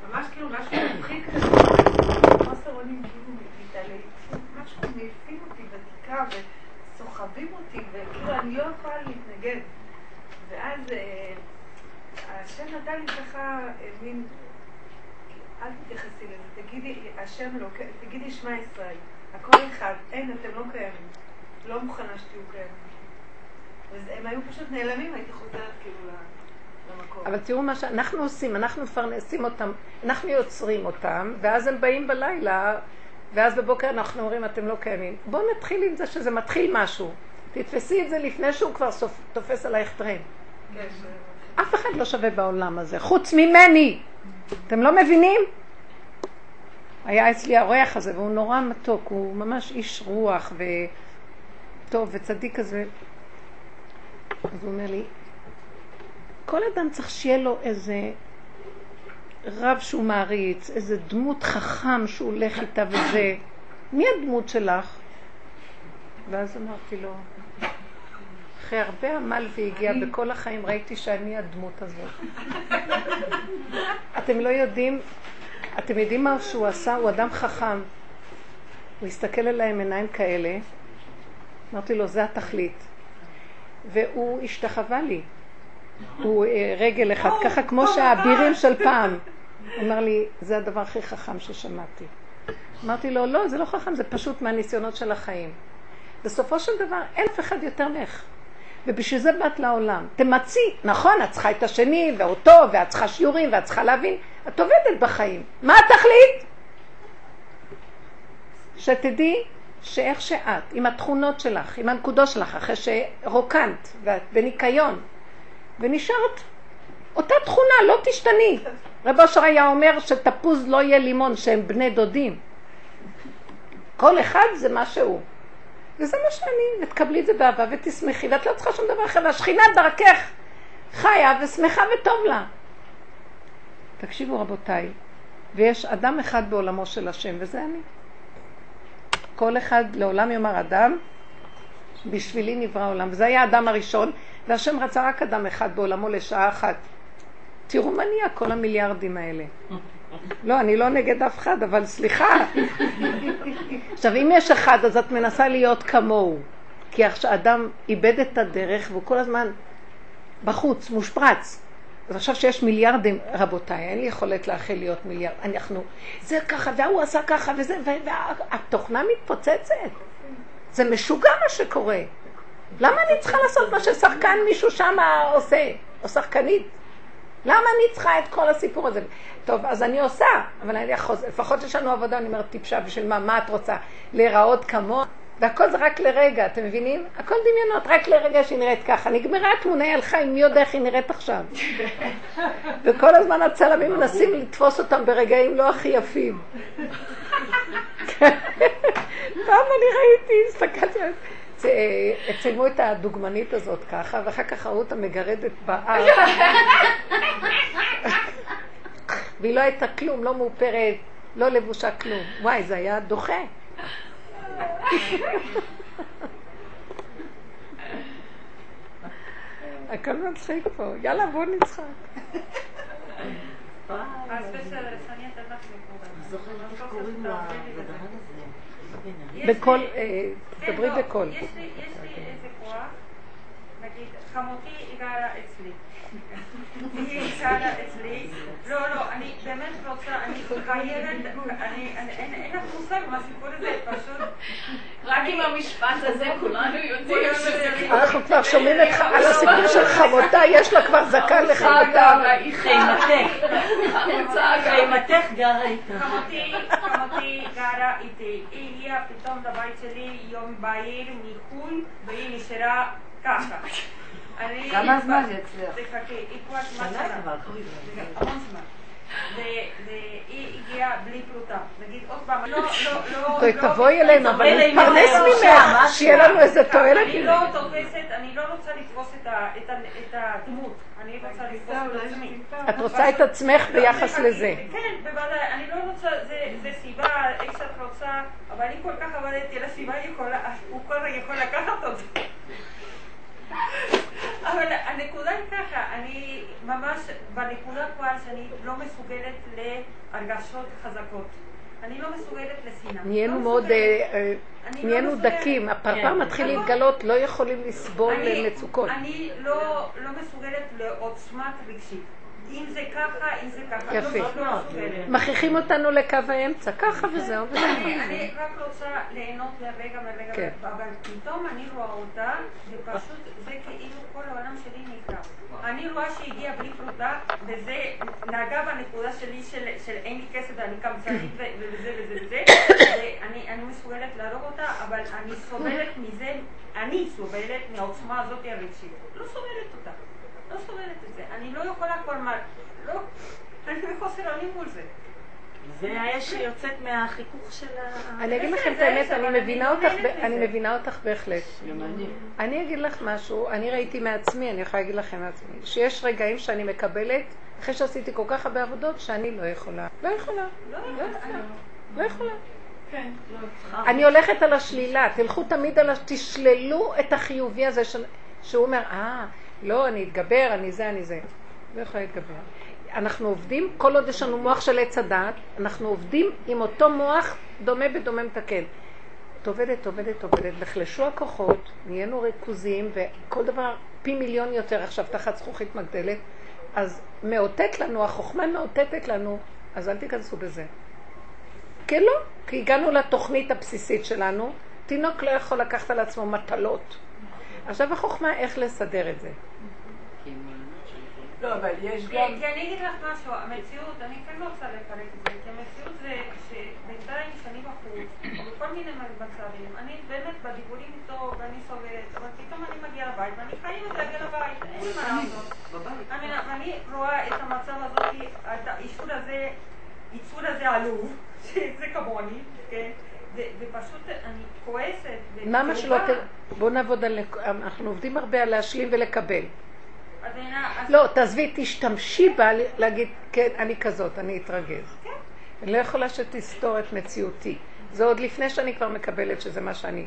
ממש כאילו משהו מפחיד כזה, חוסר אונים, כאילו מתעללים, משהו מעיפים אותי בתקרה וסוחבים אותי, וכאילו אני לא יכולה להתנגד. ואז אה, נתן לי ככה אה, מין... אל תתייחסי לזה, תגידי, השם לא, תגידי שמע ישראל, הכל אחד, אין, אתם לא קיימים, לא מוכנה שתהיו קיימים. הם היו פשוט נעלמים, הייתי חוזרת כאילו למקום. אבל תראו מה שאנחנו עושים, אנחנו מפרנסים אותם, אנחנו יוצרים אותם, ואז הם באים בלילה, ואז בבוקר אנחנו אומרים, אתם לא קיימים. בואו נתחיל עם זה שזה מתחיל משהו. תתפסי את זה לפני שהוא כבר סופ... תופס עלייך טרן. כן, אף אחד לא שווה בעולם הזה, חוץ ממני. אתם לא מבינים? היה אצלי האורח הזה, והוא נורא מתוק, הוא ממש איש רוח וטוב וצדיק כזה. אז הוא אומר לי, כל אדם צריך שיהיה לו איזה רב שהוא מעריץ, איזה דמות חכם שהוא הולך איתה וזה. מי הדמות שלך? ואז אמרתי לו, אחרי הרבה עמל והגיע, בכל החיים ראיתי שאני הדמות הזאת. אתם לא יודעים, אתם יודעים מה שהוא עשה? הוא אדם חכם. הוא הסתכל עליי עם עיניים כאלה, אמרתי לו, זה התכלית. והוא השתחווה לי. הוא אה, רגל אחד, ככה כמו שהאבירים של פעם. הוא אמר לי, זה הדבר הכי חכם ששמעתי. אמרתי לו, לא, זה לא חכם, זה פשוט מהניסיונות של החיים. בסופו של דבר, אין אף אחד יותר ממך. ובשביל זה באת לעולם. תמצי, נכון, את צריכה את השני, ואותו, ואת צריכה שיעורים, ואת צריכה להבין. את עובדת בחיים. מה התכלית? שתדעי שאיך שאת, עם התכונות שלך, עם הנקודות שלך, אחרי שרוקנת, ואת בניקיון, ונשארת אותה תכונה, לא תשתני. רב אושר היה אומר שתפוז לא יהיה לימון, שהם בני דודים. כל אחד זה מה שהוא. וזה מה שאני, ותקבלי את זה באהבה ותשמחי, ואת לא צריכה שום דבר אחר, והשכינה דרכך חיה ושמחה וטוב לה. תקשיבו רבותיי, ויש אדם אחד בעולמו של השם, וזה אני. כל אחד לעולם יאמר אדם, בשבילי נברא העולם. וזה היה האדם הראשון, והשם רצה רק אדם אחד בעולמו לשעה אחת. תראו מה נהיה כל המיליארדים האלה. לא, אני לא נגד אף אחד, אבל סליחה. עכשיו, אם יש אחד, אז את מנסה להיות כמוהו. כי עכשיו אדם איבד את הדרך והוא כל הזמן בחוץ, מושפרץ. אז עכשיו שיש מיליארדים, רבותיי, אין לי יכולת לאחל להיות מיליארד. אנחנו, זה ככה, והוא עשה ככה, וזה, והתוכנה מתפוצצת. זה משוגע מה שקורה. למה אני צריכה לעשות מה ששחקן מישהו שם עושה, או שחקנית? למה אני צריכה את כל הסיפור הזה? טוב, אז אני עושה, אבל אני יכול, לפחות יש לנו עבודה, אני אומרת, טיפשה, בשביל מה, מה את רוצה? להיראות כמוה? והכל זה רק לרגע, אתם מבינים? הכל דמיונות, רק לרגע שהיא נראית ככה. נגמרה התמונה, היא הלכה, מי יודע איך היא נראית עכשיו. וכל הזמן הצלמים מנסים לתפוס אותם ברגעים לא הכי יפים. פעם אני ראיתי, הסתכלתי על זה, צילמו את הדוגמנית הזאת ככה, ואחר כך ראו אותה מגרדת באר. והיא לא הייתה כלום, לא מאופרת, לא לבושה כלום. וואי, זה היה דוחה. הכל מצחיק פה, יאללה בוא נצחק. בקול, אה, דברי בקול. יש לי איזה כוח, נגיד, חמותי גרה אצלי. היא גרה אצלי. לא, לא, אני באמת רוצה, אני חייבת, אין לך מושג מה סיפור הזה, פשוט... רק עם המשפט הזה כולנו יודעים שזה... אנחנו כבר שומעים על הסיפור של חמותה, יש לה כבר זקן לחמותה. חיימתך. חיימתך גרה איתה. חמותי גרה איתי. היא הגיעה פתאום לבית שלי יום בהיר מחו"ל, והיא נשארה ככה. כמה זמן זה אצלך? תחכי, היא כבר שנה. המון זמן. הגיעה בלי פרוטה. נגיד עוד פעם, לא, לא, לא... תבואי אלינו, אבל נתפרנס ממך, שיהיה לנו איזה תועלת. אני לא תופסת, אני לא רוצה לתפוס את הדמות. אני רוצה לתפוס את עצמי. את רוצה את עצמך ביחס לזה. כן, בוודאי. אני לא רוצה, זה סיבה, איך שאת רוצה, אבל אני כל כך עבדתי על הסיבה, הוא כל יכול לקחת אותה. אבל הנקודה היא ככה, אני ממש בנקודה כבר שאני לא מסוגלת להרגשות חזקות. אני לא מסוגלת לשנאה. נהיינו לא מאוד, אה, אה, לא נהיינו דקים, הפרפר כן. מתחיל להתגלות, לא יכולים לסבול מצוקות. אני לא, לא מסוגלת לעוצמת רגשית. אם זה ככה, אם זה ככה. יפה. מכריחים אותנו לקו האמצע, ככה וזהו. אני רק רוצה ליהנות לרגע מרגע, כן. אבל פתאום אני רואה אותה, ופשוט זה כאילו כל העולם שלי נקרא. אני רואה שהגיעה בלי פרוטה, וזה נגע בנקודה שלי של אין לי כסף ואני קמצנית וזה וזה וזה, ואני מסוגלת להרוג אותה, אבל אני סובלת מזה, אני סובלת מהעוצמה הזאת הרגשית. לא סובלת אותה. לא סובלת את זה. אני לא יכולה כבר מה... לא, אני בחוסר אונים מול זה. זה האש שיוצאת מהחיכוך של ה... אני אגיד לכם את האמת, אני מבינה אותך, אני מבינה אותך בהחלט. אני אגיד לך משהו, אני ראיתי מעצמי, אני יכולה להגיד לכם מעצמי, שיש רגעים שאני מקבלת, אחרי שעשיתי כל כך הרבה עבודות, שאני לא יכולה. לא יכולה. לא יכולה. לא יכולה. כן, לא אני הולכת על השלילה, תלכו תמיד על ה... תשללו את החיובי הזה שהוא אומר, אה, לא, אני אתגבר, אני זה, אני זה. לא יכולה להתגבר. אנחנו עובדים, כל עוד יש לנו מוח של עץ הדעת, אנחנו עובדים עם אותו מוח דומה בדומה מתקן. את עובדת, עובדת, עובדת, נחלשו הכוחות, נהיינו ריכוזיים, וכל דבר פי מיליון יותר עכשיו תחת זכוכית מגדלת, אז מאותת לנו, החוכמה מאותתת לנו, אז אל תיכנסו בזה. כן לא, כי הגענו לתוכנית הבסיסית שלנו, תינוק לא יכול לקחת על עצמו מטלות. עכשיו החוכמה איך לסדר את זה. לא, אבל יש גם... כי אני אגיד לך משהו, המציאות, אני כן לא רוצה לפרק את זה, כי המציאות זה שבינתיים שאני בחוץ, בכל מיני מצבים, אני באמת בדיבורים איתו ואני סובלת, אבל פתאום אני מגיעה לבית ואני חייבת להגיע לבית, אין לי מה לעשות. ואני רואה את המצב הזה, את האישור הזה, ייצור הזה עלוב, שזה כמוני, כן? ופשוט אני כועסת. למה שלא ת... בואו נעבוד על... אנחנו עובדים הרבה על להשלים ולקבל. לא, תעזבי, תשתמשי בה להגיד, כן, אני כזאת, אני אתרגז. כן. אני לא יכולה שתסתור את מציאותי. זה עוד לפני שאני כבר מקבלת שזה מה שאני.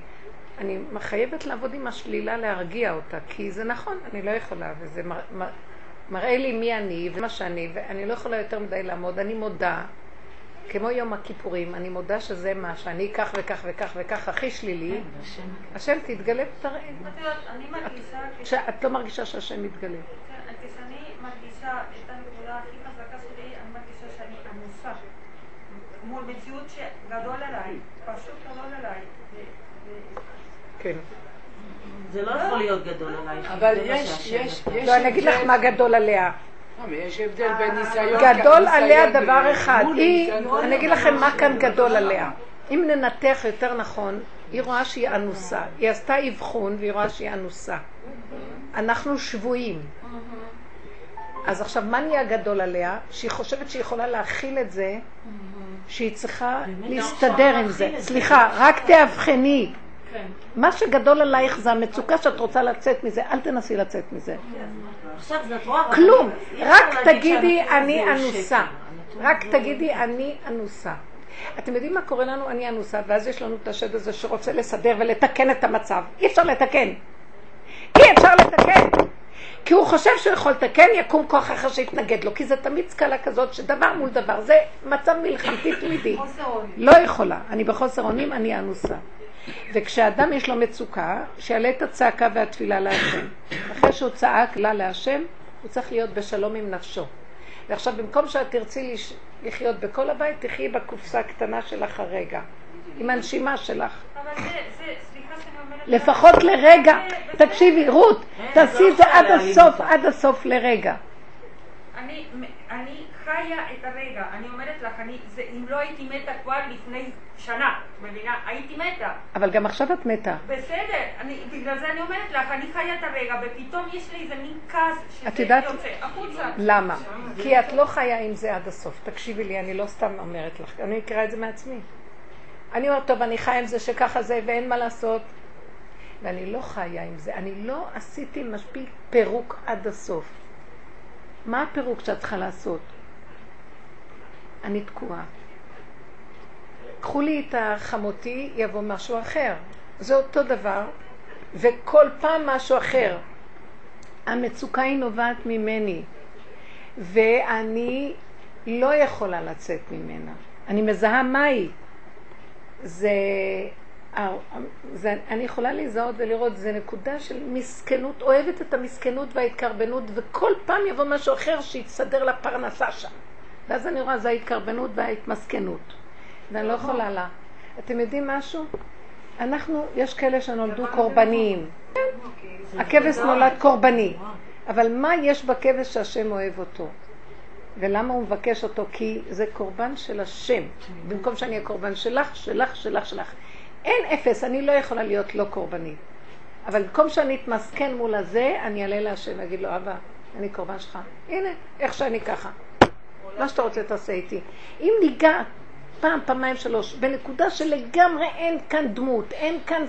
אני חייבת לעבוד עם השלילה להרגיע אותה, כי זה נכון, אני לא יכולה, וזה מר, מר, מראה לי מי אני ומה שאני, ואני לא יכולה יותר מדי לעמוד. אני מודה, כמו יום הכיפורים, אני מודה שזה מה שאני כך וכך וכך וכך הכי שלילי. השם תתגלה ותראה. את אני לא מרגישה שהשם מתגלה. כן, כשאני מרגישה את הנקודה הכי חזקה שלי, אני מרגישה שאני עמוסה מול מציאות שגדול עליי, פשוט גדול עליי. כן. זה לא יכול להיות גדול עלייך. אבל יש, יש. יש לא, אני אגיד לך מה גדול עליה. אבל יש הבדל בין ניסיון... גדול עליה דבר אחד. היא, אני אגיד לכם מה כאן גדול עליה. אם ננתח יותר נכון, היא רואה שהיא אנוסה. היא עשתה אבחון והיא רואה שהיא אנוסה. אנחנו שבויים. אז עכשיו, מה נהיה גדול עליה? שהיא חושבת שהיא יכולה להכיל את זה, שהיא צריכה להסתדר עם זה. להכיל את זה. סליחה, רק תאבחני. כן. מה שגדול עלייך זה המצוקה שאת רוצה לצאת מזה, אל תנסי לצאת מזה. כלום, רק תגידי אני אנוסה. רק תגידי אני אנוסה. אתם יודעים מה קורה לנו? אני אנוסה, ואז יש לנו את השד הזה שרוצה לסדר ולתקן את המצב. אי אפשר לתקן. אי אפשר לתקן. כי הוא חושב שהוא יכול לתקן, יקום כוח אחר שיתנגד לו. כי זה תמיד סקאלה כזאת שדבר מול דבר. זה מצב מלחמתי תמידי. חוסר אונים. לא יכולה. אני בחוסר אונים, אני אנוסה. וכשאדם יש לו מצוקה, שיעלה את הצעקה והתפילה להשם. אחרי שהוא צעק לה להשם, הוא צריך להיות בשלום עם נפשו. ועכשיו, במקום שאת תרצי לש- לחיות בכל הבית, תחי בקופסה הקטנה שלך הרגע. עם הנשימה שלך. אבל זה, זה, סליחה שאני אומרת... לפחות לרגע. תקשיבי, רות, אין, תעשי לא את זה עד הסוף. עד הסוף לרגע. אני, אני חיה את הרגע, אני אומרת לך, אני, זה, אם לא הייתי מתה כבר לפני שנה, מבינה? הייתי מתה. אבל גם עכשיו את מתה. בסדר, אני, בגלל זה אני אומרת לך, אני חיה את הרגע, ופתאום יש לי איזה מין כעס שזה יודעת- יוצא החוצה. למה? כי את לא חיה עם זה עד הסוף. תקשיבי לי, אני לא סתם אומרת לך, אני מכירה את זה מעצמי. אני אומרת, טוב, אני חיה עם זה שככה זה ואין מה לעשות. ואני לא חיה עם זה. אני לא עשיתי מספיק פירוק עד הסוף. מה הפירוק שאת צריכה לעשות? אני תקועה. קחו לי את החמותי, יבוא משהו אחר. זה אותו דבר, וכל פעם משהו אחר. המצוקה היא נובעת ממני, ואני לא יכולה לצאת ממנה. אני מזהה מהי. זה, זה, אני יכולה להזהות ולראות, זה נקודה של מסכנות, אוהבת את המסכנות וההתקרבנות, וכל פעם יבוא משהו אחר שיתסדר לפרנסה שם. ואז אני רואה, זה ההתקרבנות וההתמסכנות. ואני לא יכולה לה. אתם יודעים משהו? אנחנו, יש כאלה שנולדו קורבניים. הכבש נולד קורבני. אבל מה יש בכבש שהשם אוהב אותו? ולמה הוא מבקש אותו? כי זה קורבן של השם. במקום שאני אהיה קורבן שלך, שלך, שלך, שלך. אין אפס, אני לא יכולה להיות לא קורבנית. אבל במקום שאני אתמסכן מול הזה, אני אעלה להשם ואגיד לו, אבא, אני קורבן שלך. הנה, איך שאני ככה. מה שאתה רוצה תעשה איתי. אם ניגע פעם, פעמיים, שלוש, בנקודה שלגמרי אין כאן דמות, אין כאן...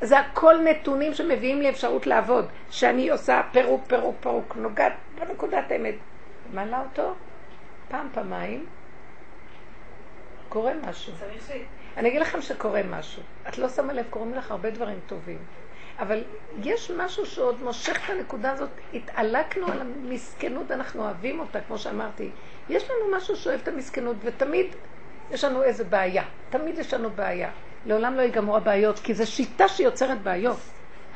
זה הכל נתונים שמביאים לי אפשרות לעבוד. שאני עושה פירוק, פירוק, פירוק, נוגעת בנקודת האמת. מעלה אותו פעם, פעמיים, קורה משהו. צריך. אני אגיד לכם שקורה משהו. את לא שמה לב, קורים לך הרבה דברים טובים. אבל יש משהו שעוד מושך את הנקודה הזאת. התעלקנו על המסכנות, אנחנו אוהבים אותה, כמו שאמרתי. יש לנו משהו שאוהב את המסכנות, ותמיד יש לנו איזה בעיה. תמיד יש לנו בעיה. לעולם לא ייגמרו הבעיות, כי זו שיטה שיוצרת בעיות.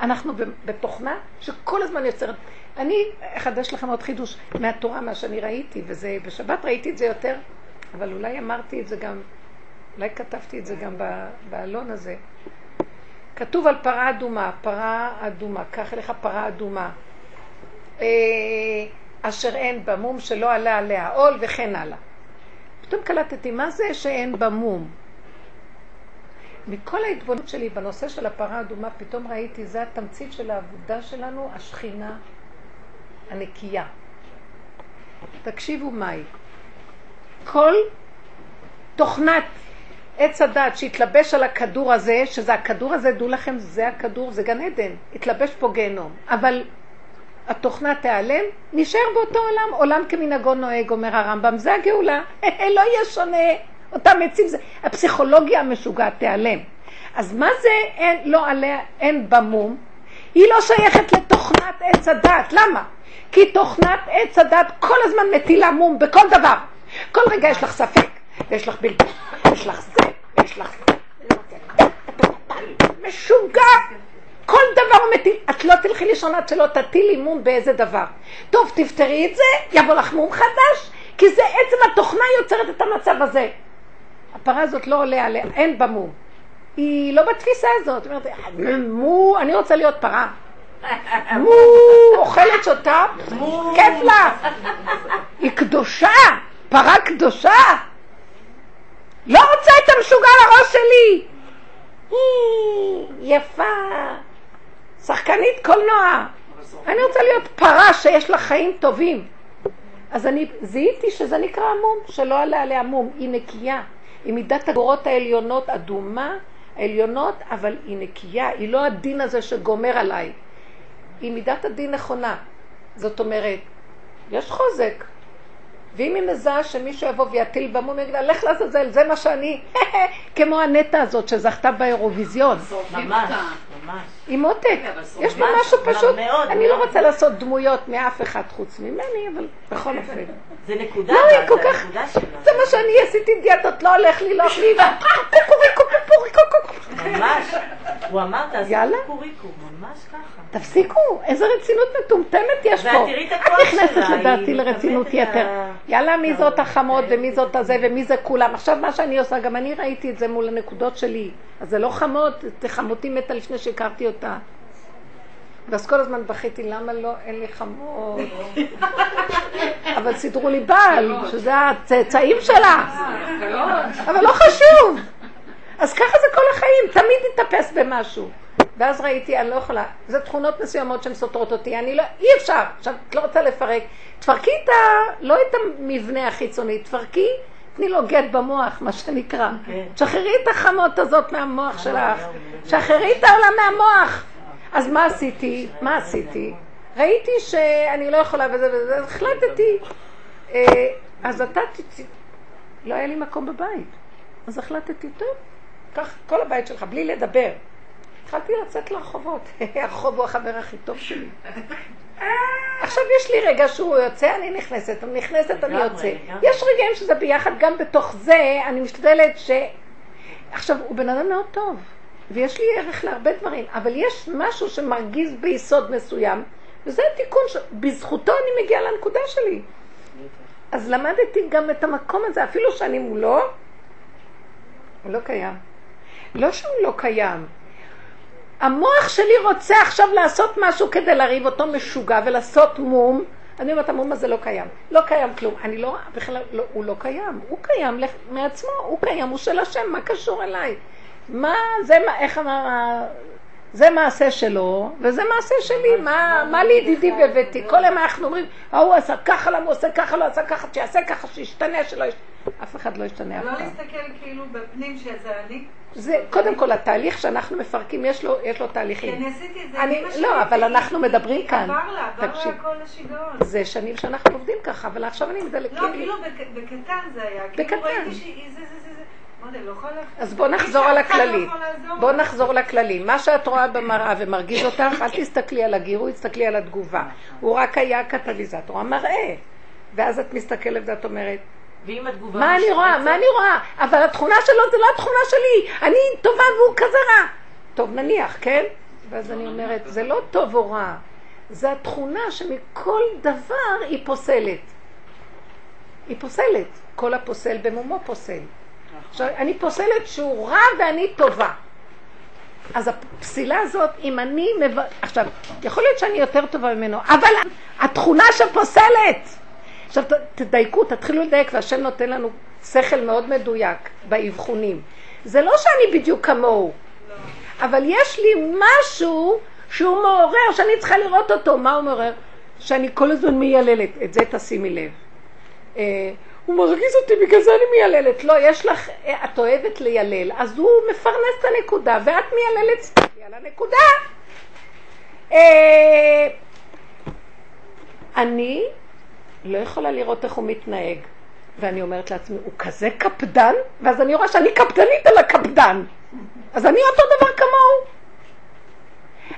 אנחנו בתוכנה שכל הזמן יוצרת... אני אחדש לכם עוד חידוש מהתורה, מה שאני ראיתי, וזה, בשבת ראיתי את זה יותר, אבל אולי אמרתי את זה גם, אולי כתבתי את זה גם באלון הזה. כתוב על פרה אדומה, פרה אדומה, קח אליך פרה אדומה, אה, אשר אין בה מום שלא עלה עליה עול וכן הלאה. פתאום קלטתי, מה זה שאין בה מום? מכל ההתבוננות שלי בנושא של הפרה האדומה, פתאום ראיתי, זה התמצית של העבודה שלנו, השכינה הנקייה. תקשיבו מהי. כל תוכנת עץ הדת שהתלבש על הכדור הזה, שזה הכדור הזה, דעו לכם, זה הכדור, זה גן עדן, התלבש פה גיהנום. אבל התוכנה תיעלם, נשאר באותו עולם, עולם כמנהגו נוהג, אומר הרמב"ם, זה הגאולה, לא יהיה שונה, אותם עצים, זה... הפסיכולוגיה המשוגעת תיעלם. אז מה זה אין, לא עליה, אין במום? היא לא שייכת לתוכנת עץ הדת. למה? כי תוכנת עץ הדת כל הזמן מטילה מום בכל דבר. כל רגע יש לך ספק, ויש לך בלבול, יש לך זה, ויש לך זה. משוגע. כל דבר הוא מטיל, את לא תלכי לישון עד שלא תטילי מום באיזה דבר. טוב, תפתרי את זה, יבוא לך מום חדש, כי זה עצם התוכנה יוצרת את המצב הזה. הפרה הזאת לא עולה עליה, אין בה מום. היא לא בתפיסה הזאת. היא אומרת, מו, אני רוצה להיות פרה. מו, אוכלת שותה, כיף לה. היא קדושה, פרה קדושה. לא רוצה את המשוגע לראש שלי. יפה, שחקנית קולנוע. אני רוצה להיות פרה שיש לה חיים טובים. אז אני זיהיתי שזה נקרא המום, שלא עלה עליה מום, היא נקייה. היא מידת הגורות העליונות אדומה, העליונות, אבל היא נקייה, היא לא הדין הזה שגומר עליי. היא מידת הדין נכונה. זאת אומרת, יש חוזק. ואם היא מזהה שמישהו יבוא ויטיל במום, היא יגיד לך לעזאזל, זה מה שאני, כמו הנטע הזאת שזכתה באירוויזיון. ממש, ממש. היא מותק. יש בי משהו פשוט, אני לא רוצה לעשות דמויות מאף אחד חוץ ממני, אבל בכל אופן. זה נקודה, לא, אבל היא כל זה כך. זה מה שאני עשיתי דיאטות, לא הולך לי, לא הולך לי, קוקוריקו, קוקוריקו. ממש. הוא אמר, תעשו יאללה. קוריקו, ממש ככה. תפסיקו, איזה רצינות מטומטמת יש פה. את נכנסת לדעתי לרצינות יתר. יאללה, מי זאת החמות ומי זאת הזה ומי זה כולם. עכשיו מה שאני עושה, גם אני ראיתי את זה מול הנקודות שלי. אז זה לא חמות, חמותי מתה לפני שהכרתי אותה. ואז כל הזמן בכיתי, למה לא, אין לי חמות. אבל סידרו לי בעל, שזה הצאצאים שלה. אבל לא חשוב. אז ככה זה כל החיים, תמיד נתאפס במשהו. ואז ראיתי, אני לא יכולה, זה תכונות מסוימות שהן סותרות אותי, אני לא, אי אפשר. עכשיו, את לא רוצה לפרק, תפרקי את ה... לא את המבנה החיצוני, תפרקי, תני לו גט במוח, מה שנקרא. כן. שחררי את החמות הזאת מהמוח שלך, שחררי את העולם מהמוח. אז מה עשיתי? מה עשיתי? ראיתי שאני לא יכולה וזה וזה, אז החלטתי. אה, אז אתה תצא, לא היה לי מקום בבית. אז החלטתי, טוב, קח כל הבית שלך, בלי לדבר. התחלתי לצאת לרחובות. הרחוב הוא החבר הכי טוב שלי. עכשיו יש לי רגע שהוא יוצא, אני נכנסת, אני נכנסת, אני יוצא. יש רגעים שזה ביחד, גם בתוך זה, אני משתדלת ש... עכשיו, הוא בן אדם מאוד טוב, ויש לי ערך להרבה דברים, אבל יש משהו שמרגיז ביסוד מסוים, וזה התיקון, ש... בזכותו אני מגיעה לנקודה שלי. אז למדתי גם את המקום הזה, אפילו שאני מולו, הוא לא קיים. לא שהוא לא קיים. המוח שלי רוצה עכשיו לעשות משהו כדי להריב אותו משוגע ולעשות מום. אני אומרת, המום הזה לא קיים. לא קיים כלום. אני לא, בכלל, לא, הוא לא קיים. הוא קיים מעצמו, הוא קיים, הוא של השם, מה קשור אליי? מה, זה מה, איך אמר, זה מעשה שלו, וזה מעשה שלי, מה, מה לי ידידי בביתי? כל יום אנחנו אומרים, ההוא עשה ככה, למה הוא עושה ככה, לא עשה ככה, שיעשה ככה, שישתנה, שלא ישתנה. אף אחד לא ישתנה אף לא פעם. להסתכל כאילו בפנים שזה אני. זה, קודם כל, התהליך שאנחנו מפרקים, יש לו, יש לו כי תהליכים. אני עשיתי את זה אני- לא, אבל אנחנו מדברים כאן. עבר לה, עבר. לה כל השיגעון. זה שנים שאנחנו עובדים ככה, אבל עכשיו אני מדלגת. לא, כאילו בק- בקטן זה היה. כאילו בקטן. ראיתי שהיא זה זה לא. אז בוא נחזור על לא לעזור בוא. נחזור לכללים. מה שאת רואה במראה ומרגיז אותך, אל תסתכלי על הגירוי, תסתכלי על התגובה. הוא רק היה קטליזטור, המראה. ואז את מסתכלת ואת אומרת, ואם התגובה... מה אני רואה? מה אני רואה? אבל התכונה שלו זה לא התכונה שלי. אני טובה והוא כזה רע. טוב, נניח, כן? ואז אני אומרת, זה לא טוב או רע. זה התכונה שמכל דבר היא פוסלת. היא פוסלת. כל הפוסל במומו פוסל. עכשיו, אני פוסלת שהוא רע ואני טובה. אז הפסילה הזאת, אם אני... מב... עכשיו, יכול להיות שאני יותר טובה ממנו, אבל התכונה שפוסלת. עכשיו, תדייקו, תתחילו לדייק, והשם נותן לנו שכל מאוד מדויק באבחונים. זה לא שאני בדיוק כמוהו, אבל יש לי משהו שהוא מעורר, שאני צריכה לראות אותו. מה הוא מעורר? שאני כל הזמן מייללת. את זה תשימי לב. הוא מרגיז אותי, בגלל זה אני מייללת. לא, יש לך, אה, את אוהבת לילל, אז הוא מפרנס את הנקודה, ואת מייללת, תסתכלי על הנקודה. אה, אני לא יכולה לראות איך הוא מתנהג. ואני אומרת לעצמי, הוא כזה קפדן? ואז אני רואה שאני קפדנית על הקפדן. אז אני אותו דבר כמוהו.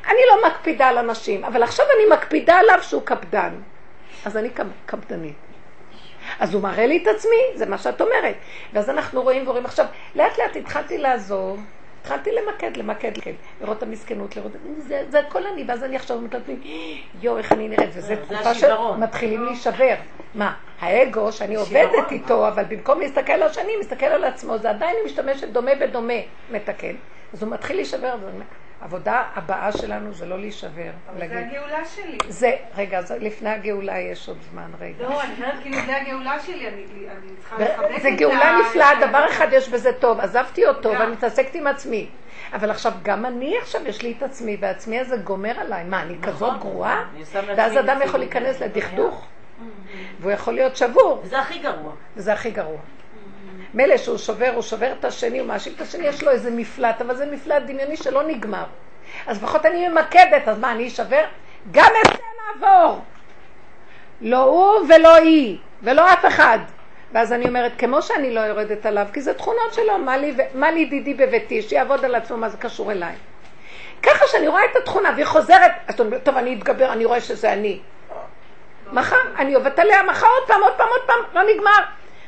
אני לא מקפידה על אנשים, אבל עכשיו אני מקפידה עליו שהוא קפדן. אז אני קפדנית. אז הוא מראה לי את עצמי, זה מה שאת אומרת. ואז אנחנו רואים ורואים. עכשיו, לאט לאט התחלתי לעזוב, התחלתי למקד, למקד, למקד, לראות את המסכנות, לראות, זה, זה הכל אני, ואז אני עכשיו אומרת לעצמי, יואו, איך אני נראית, וזו תקופה שמתחילים להישבר. מה, האגו שאני עובדת איתו, אבל במקום להסתכל על השני, מסתכל על עצמו, זה עדיין משתמשת דומה בדומה, מתקן. אז הוא מתחיל להישבר, העבודה הבאה שלנו זה לא להישבר. אבל זה הגאולה שלי. זה, רגע, זה, לפני הגאולה יש עוד זמן, רגע. לא, אני אומרת כאילו זה הגאולה שלי, אני, אני צריכה לחבק את ה... זה גאולה נפלאה, דבר אחד יש בזה טוב, עזבתי אותו ואני מתעסקת עם עצמי. אבל עכשיו, גם אני עכשיו יש לי את עצמי, והעצמי הזה גומר עליי. מה, אני כזאת נכון. גרועה? ואז אדם יכול להיכנס לדכדוך, והוא יכול להיות שבור. וזה הכי גרוע. וזה הכי גרוע. מילא שהוא שובר, הוא שובר את השני, הוא מאשים את השני, יש לו איזה מפלט, אבל זה מפלט דמיוני שלא נגמר. אז לפחות אני ממקדת, אז מה, אני אשבר? גם את זה נעבור. לא הוא ולא היא, ולא אף אחד. ואז אני אומרת, כמו שאני לא יורדת עליו, כי זה תכונות שלו, מה לי, מה לי דידי בביתי, שיעבוד על עצמו, מה זה קשור אליי. ככה שאני רואה את התכונה והיא חוזרת, אז אתה אומר, טוב, אני אתגבר, אני רואה שזה אני. מחר, אני עובדת עליה, מחר עוד פעם, עוד פעם, עוד פעם, לא נגמר.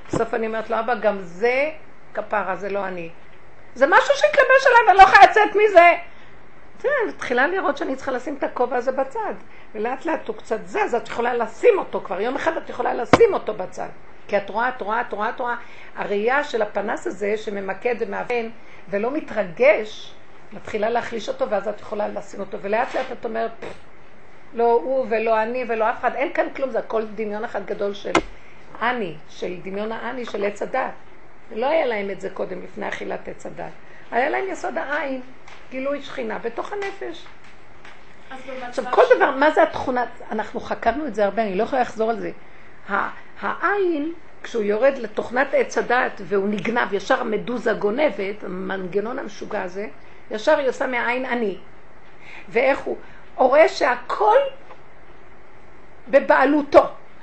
בסוף אני אומרת לו, אבא, גם זה כפרה, זה לא אני. זה משהו שהתלבש עליי ואני לא יכולה לצאת מזה. תראה, מתחילה לראות שאני צריכה לשים את הכובע הזה בצד. ולאט לאט הוא קצת זז, את יכולה לשים אותו כבר. יום אחד את יכולה לשים אותו בצד. כי את רואה, את רואה, את רואה, את רואה. הראייה של הפנס הזה שממקד ומאבן ולא מתרגש, מתחילה להחליש אותו ואז את יכולה לשים אותו. ולאט לאט את אומרת, לא הוא ולא אני ולא אף אחד, אין כאן כלום, זה הכל דמיון אחד גדול של אני, של דמיון האני של עץ הדת. לא היה להם את זה קודם, לפני אכילת עץ הדת. היה להם יסוד העין, גילוי שכינה בתוך הנפש. עכשיו, כל דבר, מה זה התכונה? אנחנו חקרנו את זה הרבה, אני לא יכולה לחזור על זה. העין, כשהוא יורד לתוכנת עץ הדת והוא נגנב, ישר המדוזה גונבת, המנגנון המשוגע הזה, ישר היא עושה מהעין אני. ואיך הוא? הוא רואה שהכל בבעלותו.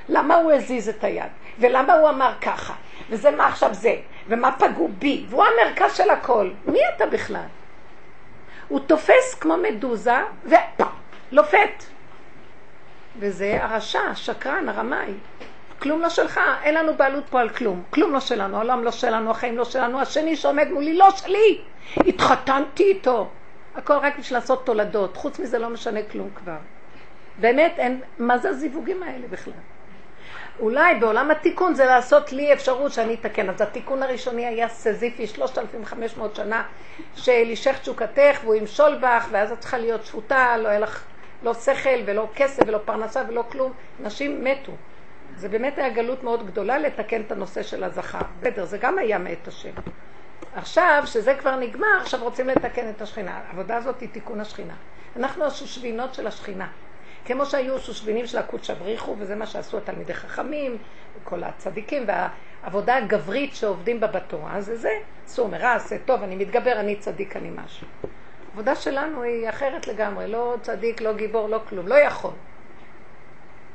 למה הוא הזיז את היד? ולמה הוא אמר ככה? וזה מה עכשיו זה? ומה פגעו בי? והוא המרכז של הכל. מי אתה בכלל? הוא תופס כמו מדוזה ולופת. וזה הרשע, השקרן, הרמאי. כלום לא שלך, אין לנו בעלות פה על כלום. כלום לא שלנו, העולם לא שלנו, החיים לא שלנו, השני שעומד מולי לא שלי. התחתנתי איתו. הכל רק בשביל לעשות תולדות, חוץ מזה לא משנה כלום כבר. באמת, אין, מה זה הזיווגים האלה בכלל? אולי בעולם התיקון זה לעשות לי אפשרות שאני אתקן. אז התיקון הראשוני היה סזיפי 3,500 שנה, שלישך תשוקתך והוא ימשול בך, ואז את צריכה להיות שפוטה, לא היה לך לא שכל ולא כסף ולא פרנסה ולא כלום. נשים מתו. זה באמת היה גלות מאוד גדולה לתקן את הנושא של הזכר. בסדר, זה גם היה מאת השם. עכשיו, שזה כבר נגמר, עכשיו רוצים לתקן את השכינה. העבודה הזאת היא תיקון השכינה. אנחנו השושבינות של השכינה. כמו שהיו שושבינים של הקודש הבריחו, וזה מה שעשו התלמידי חכמים, כל הצדיקים, והעבודה הגברית שעובדים בה בתורה, זה זה, עשו מרע, עשה טוב, אני מתגבר, אני צדיק, אני משהו. העבודה שלנו היא אחרת לגמרי, לא צדיק, לא גיבור, לא כלום, לא יכול.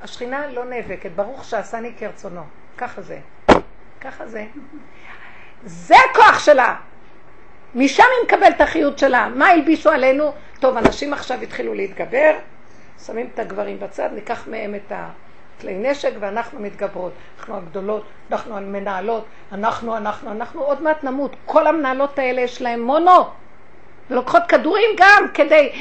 השכינה לא נאבקת, ברוך שעשני כרצונו, ככה זה, ככה זה. זה הכוח שלה. משם היא מקבלת את החיות שלה. מה הלבישו עלינו? טוב, אנשים עכשיו התחילו להתגבר, שמים את הגברים בצד, ניקח מהם את הכלי נשק ואנחנו מתגברות. אנחנו הגדולות, אנחנו המנהלות, אנחנו, אנחנו, אנחנו עוד מעט נמות. כל המנהלות האלה יש להן מונו. ולוקחות כדורים גם כדי,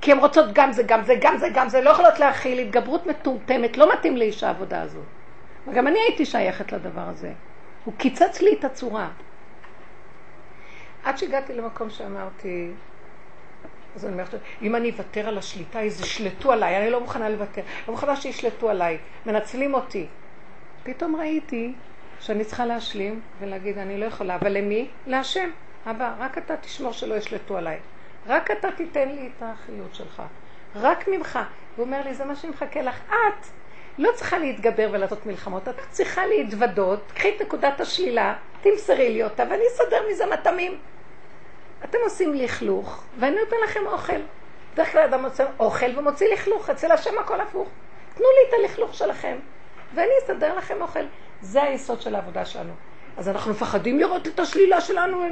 כי הן רוצות גם זה, גם זה, גם זה, גם זה, לא יכולות להכיל, התגברות מטומטמת, לא מתאים לאיש העבודה הזו. וגם אני הייתי שייכת לדבר הזה. הוא קיצץ לי את הצורה. עד שהגעתי למקום שאמרתי, אז אני אומרת, אם אני אוותר על השליטה, ישלטו עליי, אני לא מוכנה לוותר, לא מוכנה שישלטו עליי, מנצלים אותי. פתאום ראיתי שאני צריכה להשלים ולהגיד, אני לא יכולה, אבל למי? להשם. אבא, רק אתה תשמור שלא ישלטו עליי. רק אתה תיתן לי את החיות שלך. רק ממך. הוא אומר לי, זה מה שמחכה לך. את לא צריכה להתגבר ולעשות מלחמות, את צריכה להתוודות, קחי את נקודת השלילה, תמסרי לי אותה, ואני אסדר מזה מטעמים. אתם עושים לכלוך, ואני נותן לכם אוכל. בדרך כלל אדם מוצא אוכל ומוציא לכלוך, אצל השם הכל הפוך. תנו לי את הלכלוך שלכם, ואני אסדר לכם אוכל. זה היסוד של העבודה שלנו. אז אנחנו מפחדים לראות את השלילה שלנו.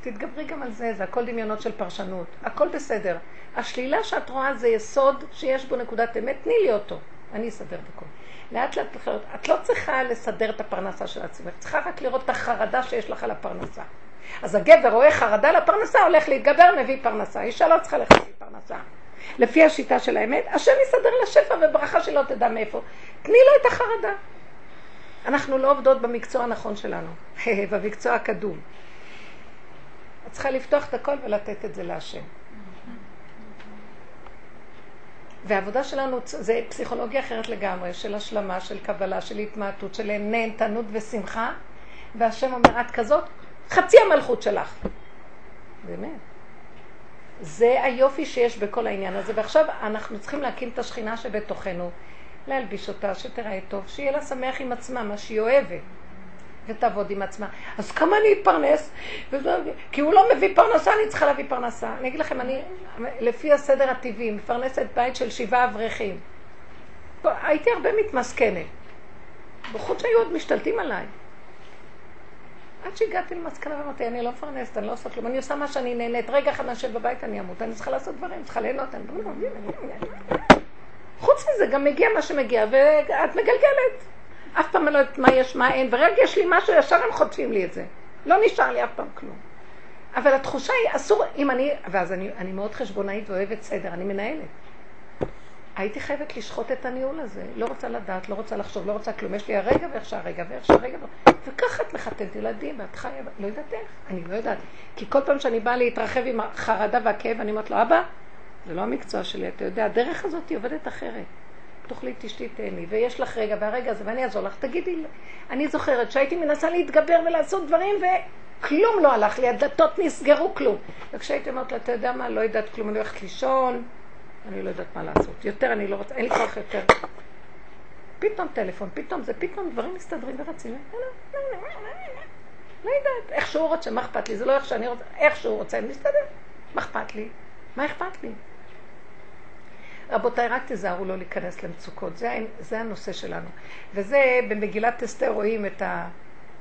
תתגברי גם על זה, זה הכל דמיונות של פרשנות. הכל בסדר. השלילה שאת רואה זה יסוד שיש בו נקודת אמת, תני לי אותו. אני אסדר את הכל. לאט לאט. את לא צריכה לסדר את הפרנסה של עצמך, צריכה רק לראות את החרדה שיש לך על הפרנסה. אז הגבר רואה חרדה לפרנסה, הולך להתגבר, מביא פרנסה. אישה לא צריכה ללכת פרנסה. לפי השיטה של האמת, השם יסדר לה שפע וברכה שלא תדע מאיפה. תני לו את החרדה. אנחנו לא עובדות במקצוע הנכון שלנו, במקצוע הקדום. את צריכה לפתוח את הכל ולתת את זה להשם. והעבודה שלנו זה פסיכולוגיה אחרת לגמרי, של השלמה, של קבלה, של התמעטות, של נהנתנות ושמחה, והשם אומר, את כזאת, חצי המלכות שלך. באמת. זה היופי שיש בכל העניין הזה, ועכשיו אנחנו צריכים להקים את השכינה שבתוכנו, להלביש אותה, שתראה טוב, שיהיה לה שמח עם עצמה, מה שהיא אוהבת. ותעבוד עם עצמה. אז כמה אני אתפרנס? כי הוא לא מביא פרנסה, אני צריכה להביא פרנסה. אני אגיד לכם, אני, לפי הסדר הטבעי, מפרנסת בית של שבעה אברכים. הייתי הרבה מתמסכנת. בחוץ שהיו עוד משתלטים עליי. עד שהגעתי למסקנה ואמרתי, אני לא מפרנסת, אני לא עושה כלום, אני עושה מה שאני נהנית. רגע אחד נשב בבית, אני אמות, אני צריכה לעשות דברים, צריכה ליהנות. אני... חוץ מזה, גם מגיע מה שמגיע, ואת מגלגלת. אף פעם אני לא יודעת מה יש, מה אין, ורגע יש לי משהו, ישר הם חוטפים לי את זה. לא נשאר לי אף פעם כלום. אבל התחושה היא, אסור, אם אני, ואז אני, אני מאוד חשבונאית ואוהבת סדר, אני מנהלת. הייתי חייבת לשחוט את הניהול הזה. לא רוצה לדעת, לא רוצה לחשוב, לא רוצה כלום. יש לי הרגע ואיך שהרגע ואיך שהרגע. וככה את מחתנת ילדים, ואת חיה, לא יודעת איך, אני לא יודעת. כי כל פעם שאני באה להתרחב עם החרדה והכאב, אני אומרת לו, אבא, זה לא המקצוע שלי, אתה יודע, הדרך הזאת היא עובדת אחרת. תאכלי, תשתי, תהני, ויש לך רגע, והרגע הזה, ואני אעזור לך, תגידי, אני זוכרת שהייתי מנסה להתגבר ולעשות דברים, וכלום לא הלך לי, הדלתות נסגרו, כלום. וכשהייתי אומרת לה, אתה יודע מה, לא יודעת כלום, אני הולכת לישון, אני לא יודעת מה לעשות. יותר אני לא רוצה, אין לי כוח יותר. פתאום טלפון, פתאום זה, פתאום דברים מסתדרים ורצים. לא יודעת, איך שהוא רוצה, מה אכפת לי? זה לא איך שאני רוצה, איך שהוא רוצה, אני מסתדר. מה אכפת לי? מה אכפת לי? רבותיי, רק תיזהרו לא להיכנס למצוקות, זה, זה הנושא שלנו. וזה, במגילת אסתר רואים את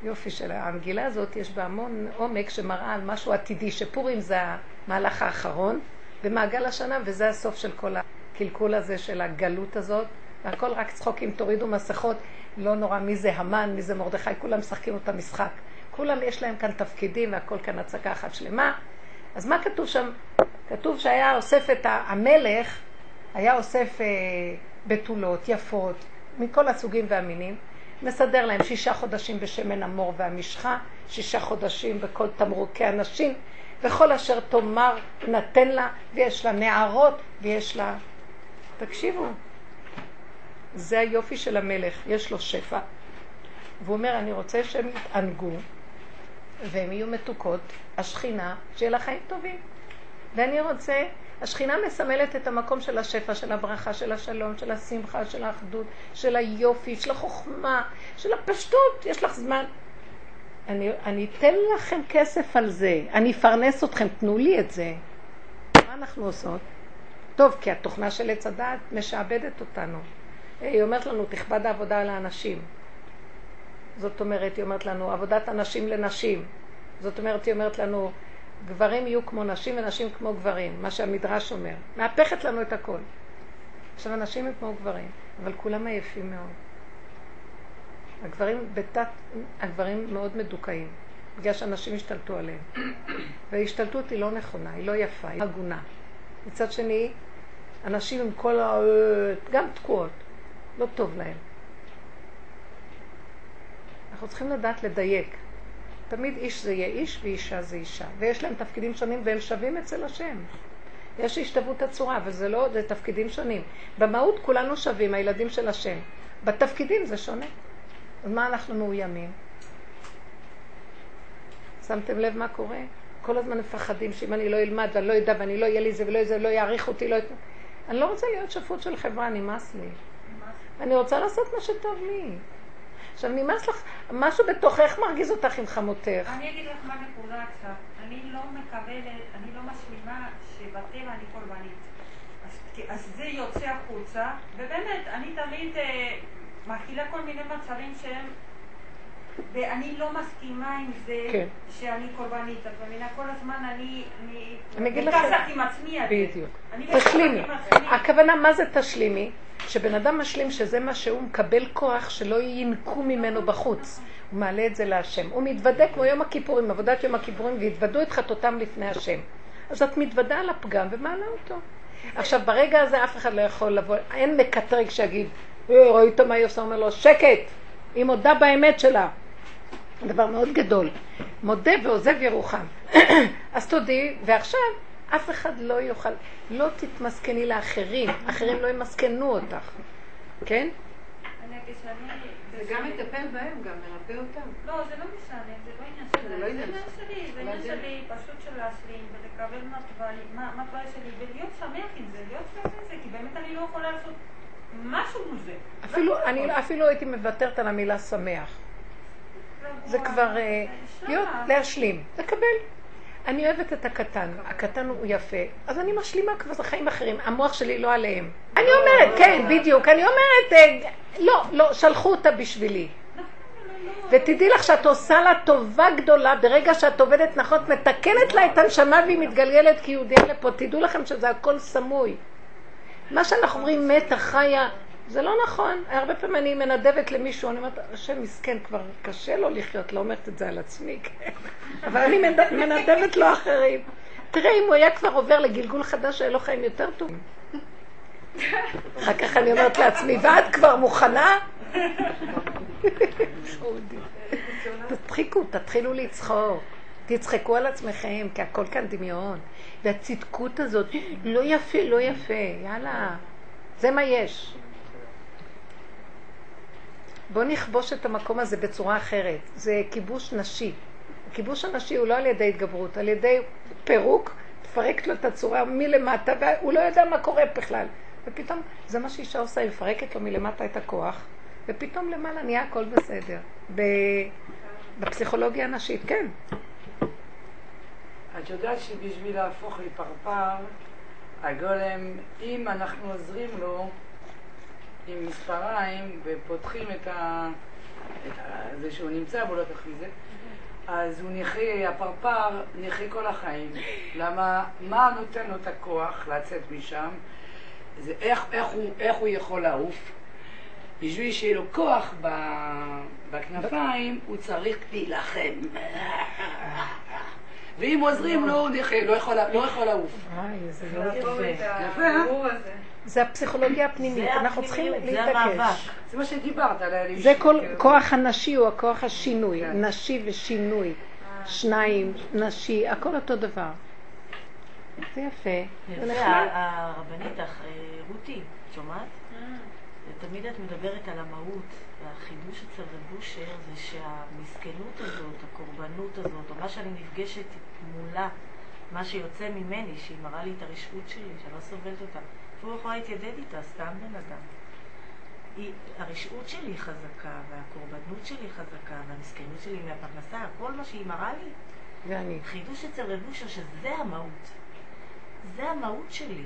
היופי של המגילה הזאת, יש בה המון עומק שמראה על משהו עתידי, שפורים זה המהלך האחרון במעגל השנה, וזה הסוף של כל הקלקול הזה של הגלות הזאת. והכל רק צחוקים, תורידו מסכות, לא נורא מי זה המן, מי זה מרדכי, כולם משחקים אותה משחק. כולם יש להם כאן תפקידים והכל כאן הצגה אחת שלמה. אז מה כתוב שם? כתוב שהיה אוסף את המלך, היה אוסף אה, בתולות יפות מכל הסוגים והמינים, מסדר להם שישה חודשים בשמן המור והמשחה, שישה חודשים בכל תמרוקי הנשים, וכל אשר תאמר נתן לה, ויש לה נערות, ויש לה... תקשיבו, זה היופי של המלך, יש לו שפע. והוא אומר, אני רוצה שהם יתענגו, והם יהיו מתוקות, השכינה, שיהיה לה חיים טובים. ואני רוצה השכינה מסמלת את המקום של השפע, של הברכה, של השלום, של השמחה, של האחדות, של היופי, של החוכמה, של הפשטות. יש לך זמן. אני, אני אתן לכם כסף על זה, אני אפרנס אתכם, תנו לי את זה. מה אנחנו עושות? טוב, כי התוכנה של עץ הדעת משעבדת אותנו. היא אומרת לנו, תכבד העבודה על האנשים. זאת אומרת, היא אומרת לנו, עבודת אנשים לנשים. זאת אומרת, היא אומרת לנו, גברים יהיו כמו נשים ונשים כמו גברים, מה שהמדרש אומר. מהפכת לנו את הכל. עכשיו, הנשים הם כמו גברים, אבל כולם עייפים מאוד. הגברים בתת, הגברים מאוד מדוכאים, בגלל שאנשים השתלטו עליהם. וההשתלטות היא לא נכונה, היא לא יפה, היא הגונה. מצד שני, אנשים עם כל ה... גם תקועות, לא טוב להם. אנחנו צריכים לדעת לדייק. תמיד איש זה יהיה איש ואישה זה אישה. ויש להם תפקידים שונים והם שווים אצל השם. יש השתוות הצורה, וזה לא, זה תפקידים שונים. במהות כולנו שווים, הילדים של השם. בתפקידים זה שונה. מה אנחנו מאוימים? שמתם לב מה קורה? כל הזמן מפחדים שאם אני לא אלמד ואני לא אדע ואני לא אהיה לי זה ולא זה, לא יעריך אותי, לא... אני לא רוצה להיות שפוט של חברה, נמאס לי. אני רוצה לעשות מה שטוב לי. עכשיו נמאס לך, משהו בתוכך מרגיז אותך עם חמותך. אני אגיד לך מה נקודה עכשיו. אני לא מקבלת, אני לא משלימה שבטבע אני קורבנית. אז, אז זה יוצא החוצה, ובאמת, אני תמיד אה, מכילה כל מיני מצבים שהם ואני לא מסכימה עם זה כן. שאני קורבנית. את מבינה? כל הזמן אני... אני אגיד לכם- עם עצמי. בדיוק. תשלימי. הכוונה, מה זה תשלימי? שבן אדם משלים שזה מה שהוא מקבל כוח שלא ינקו ממנו בחוץ. הוא מעלה את זה להשם. הוא מתוודה כמו יום הכיפורים, עבודת יום הכיפורים, והתוודו את חטאותם לפני השם. אז את מתוודה על הפגם ומעלה אותו. עכשיו, ברגע הזה אף אחד לא יכול לבוא, אין מקטרג שיגיד, "אה, ראית מה היא עושה? אומר לו, שקט, היא מודה באמת שלה. דבר מאוד גדול. מודה ועוזב ירוחם. אז תודי, ועכשיו אף אחד לא יוכל, לא תתמסכני לאחרים, אחרים לא ימסכנו אותך, כן? אני אגיד שאני... זה גם מטפל בהם, גם מרפא אותם. לא, זה לא משנה, זה לא עניין זה שלי. לא זה עניין עניין שלי, זה עניין שלי פשוט של להשלים ולקבל מה טבעי שלי ולהיות שמח עם זה, להיות שמח עם זה, כי באמת אני לא יכולה לעשות משהו מול זה. אפילו, לא אני יכולה. אפילו הייתי מוותרת על המילה שמח. זה רגוע, כבר אה. להיות, להשלים, לקבל. אני אוהבת את הקטן, הקטן הוא יפה, אז אני משלימה כבר, זה חיים אחרים, המוח שלי לא עליהם. אני אומרת, כן, בדיוק, אני אומרת, אה, לא, לא, שלחו אותה בשבילי. ותדעי לך שאת עושה לה טובה גדולה ברגע שאת עובדת נכון, את מתקנת לה את הנשמה והיא מתגלגלת כיהודייה לפה. תדעו לכם שזה הכל סמוי. מה שאנחנו אומרים מתה, חיה, זה לא נכון. הרבה פעמים אני מנדבת למישהו, אני אומרת, השם מסכן, כבר קשה לו לחיות, לא אומרת את זה על עצמי, כן. אבל אני מנד- מנדבת לו אחרים. תראה, אם הוא היה כבר עובר לגלגול חדש, היה לו חיים יותר טובים. אחר כך אני אומרת לעצמי, ואת כבר מוכנה? תצחיקו, תתחילו לצחוק. תצחקו על עצמכם, כי הכל כאן דמיון. והצדקות הזאת, לא יפה, לא יפה, יאללה. זה מה יש. בואו נכבוש את המקום הזה בצורה אחרת. זה כיבוש נשי. הכיבוש הנשי הוא לא על ידי התגברות, על ידי פירוק, תפרק לו את הצורה מלמטה, והוא לא יודע מה קורה בכלל. ופתאום, זה מה שאישה עושה, היא מפרקת לו מלמטה את הכוח, ופתאום למעלה נהיה הכל בסדר. בפסיכולוגיה הנשית, כן. את יודעת שבשביל להפוך לפרפר, הגולם, אם אנחנו עוזרים לו עם מספריים ופותחים את ה... את ה... זה שהוא נמצא בו, לא תחי זה, אז הוא נכה, הפרפר נכה כל החיים. למה, מה נותן לו את הכוח לצאת משם? זה איך, איך, הוא, איך הוא יכול לעוף? בשביל שיהיה לו כוח בכנפיים, הוא צריך להילחם. ואם עוזרים לו, הוא נכה, לא יכול, לא לעוף. וואי, זה לא. הבירור הזה. זה הפסיכולוגיה הפנימית, אנחנו צריכים. להתעקש. זה מה שדיברת על האליש. זה כל כוח הנשי הוא הכוח השינוי, נשי ושינוי. שניים, נשי, הכל אותו דבר. זה יפה, יפה. הרבנית, אה, רותי, את שומעת? תמיד את מדברת על המהות, והחידוש אצל רב אושר זה שהמסכנות הזאת, הקורבנות הזאת, או מה שאני נפגשת מולה, מה שיוצא ממני, שהיא מראה לי את הרשעות שלי, שאני לא סובלת אותה, אפילו לא יכולה להתיידד איתה, סתם בן אדם. היא, הרשעות שלי היא חזקה, והקורבנות שלי חזקה, והמסכנות שלי מהפרנסה, כל מה שהיא מראה לי, ואני. חידוש אצל רב אושר שזה המהות. זה המהות שלי.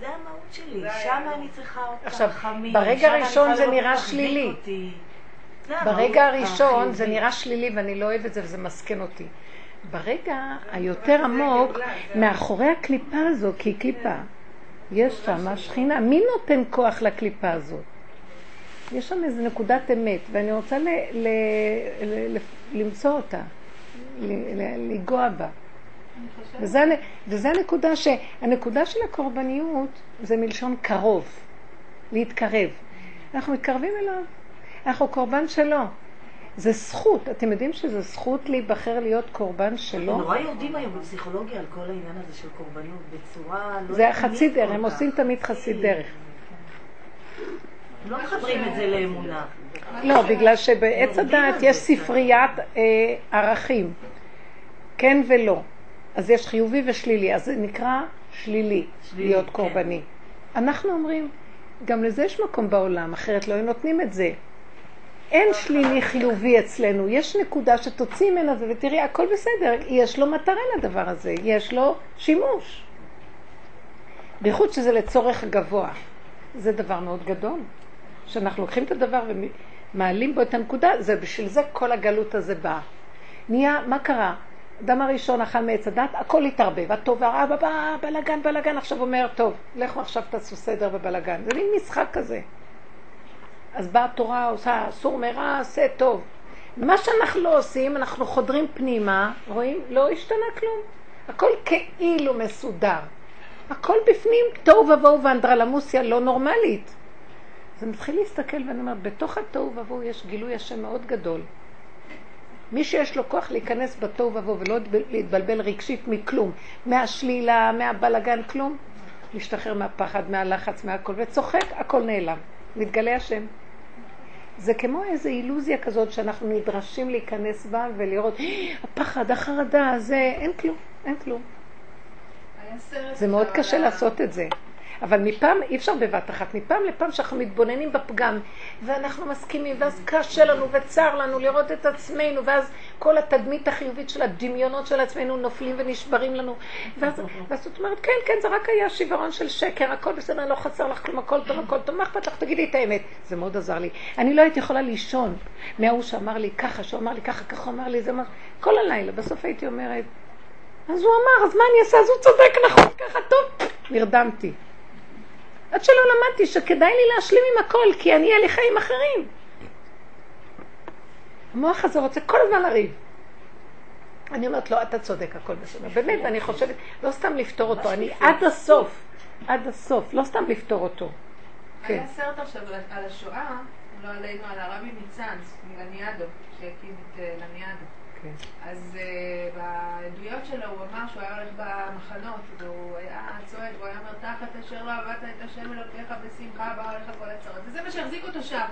זה המהות שלי, שם אני צריכה אותה עכשיו, רחמים, ברגע הראשון זה נראה שלילי. אותי. ברגע הראשון זה. נראה שלילי ואני לא אוהב את זה וזה מסכן אותי. ברגע היותר עמוק, מאחורי הקליפה הזו, כי היא קליפה, יש שם שכינה. מי נותן כוח לקליפה הזאת? יש שם איזו נקודת אמת, ואני רוצה ל- ל- ל- ל- למצוא אותה, ל- ל- לנגוע בה. וזה, וזה הנקודה ש... הנקודה של הקורבניות זה מלשון קרוב, להתקרב. אנחנו מתקרבים אליו, אנחנו קורבן שלו. זה זכות, אתם יודעים שזה זכות להיבחר להיות קורבן שלו? נורא יורדים היום בפסיכולוגיה על כל העניין הזה של קורבנות, בצורה לא זה החצי דרך, הם. עושים תמיד חצי דרך. לא מחברים את זה לאמונה. לא, בגלל שבעץ הדעת יש. ספריית אה, ערכים, כן ולא. אז יש חיובי ושלילי, אז זה נקרא שלילי, שלילי, להיות כן. קורבני. אנחנו אומרים, גם לזה יש מקום בעולם, אחרת לא היו נותנים את זה. אין שלילי חיובי אצלנו, יש נקודה שתוציא ממנה ותראי, הכל בסדר, יש לו מטרה לדבר הזה, יש לו שימוש. בייחוד שזה לצורך גבוה. זה דבר מאוד גדול, שאנחנו לוקחים את הדבר ומעלים בו את הנקודה, זה בשביל זה כל הגלות הזה באה. נהיה, מה קרה? אדם הראשון אכל מעץ הדת, הכל התערבב, הטוב והרע, בלאגן, בלאגן, עכשיו אומר, טוב, לכו עכשיו תעשו סדר בבלאגן. זה מין משחק כזה. אז באה התורה, עושה אסור מרע, עשה טוב. מה שאנחנו לא עושים, אנחנו חודרים פנימה, רואים? לא השתנה כלום. הכל כאילו מסודר. הכל בפנים תוהו ובוהו ואנדרלמוסיה לא נורמלית. אז אני מתחיל להסתכל ואני אומרת, בתוך התוהו ובוהו יש גילוי השם מאוד גדול. מי שיש לו כוח להיכנס בתוהו ובוהו ולא להתבלבל רגשית מכלום, מהשלילה, מהבלגן, כלום, להשתחרר מהפחד, מהלחץ, מהכל, וצוחק, הכל נעלם. מתגלה השם. זה כמו איזו אילוזיה כזאת שאנחנו נדרשים להיכנס בה ולראות, הפחד, החרדה, זה, אין כלום, אין כלום. זה מאוד קשה לעשות את זה. אבל מפעם, אי אפשר בבת אחת, מפעם לפעם שאנחנו מתבוננים בפגם, ואנחנו מסכימים, ואז קשה לנו וצר לנו לראות את עצמנו, ואז כל התדמית החיובית של הדמיונות של עצמנו נופלים ונשברים לנו. ואז, ואז את אומרת, כן, כן, זה רק היה שיוורון של שקר, הכל בסדר, לא חסר לך כלום, הכל טוב, הכל טוב, מה אכפת לך? תגידי את האמת. זה מאוד עזר לי. אני לא הייתי יכולה לישון מההוא שאמר לי ככה, שהוא אמר לי ככה, ככה הוא אמר לי, זה מה... כל הלילה, בסוף הייתי אומרת, אז הוא אמר, אז מה אני אעשה? אז הוא צודק, נכון, ככה טוב. נרדמתי. עד שלא למדתי שכדאי לי להשלים עם הכל, כי אני אהיה לי חיים אחרים. המוח הזה רוצה כל הזמן לריב. אני אומרת, לא, אתה צודק, הכל בסדר. באמת, אני חושבת, לא סתם לפתור אותו, אני עד הסוף, עד הסוף, לא סתם לפתור אותו. היה סרט עכשיו על השואה, לא עלינו, על הרבי מצאנז, מלניאדו, שהקים את אה, לניאדו. כן. אז uh, בעדויות שלו הוא אמר שהוא היה הולך במחנות, והוא היה צועד, והוא היה אומר, תחת אשר לא עבדת את השם אלוקיך בשמחה, בא עליך כל הצרות. וזה מה שהחזיק אותו שם.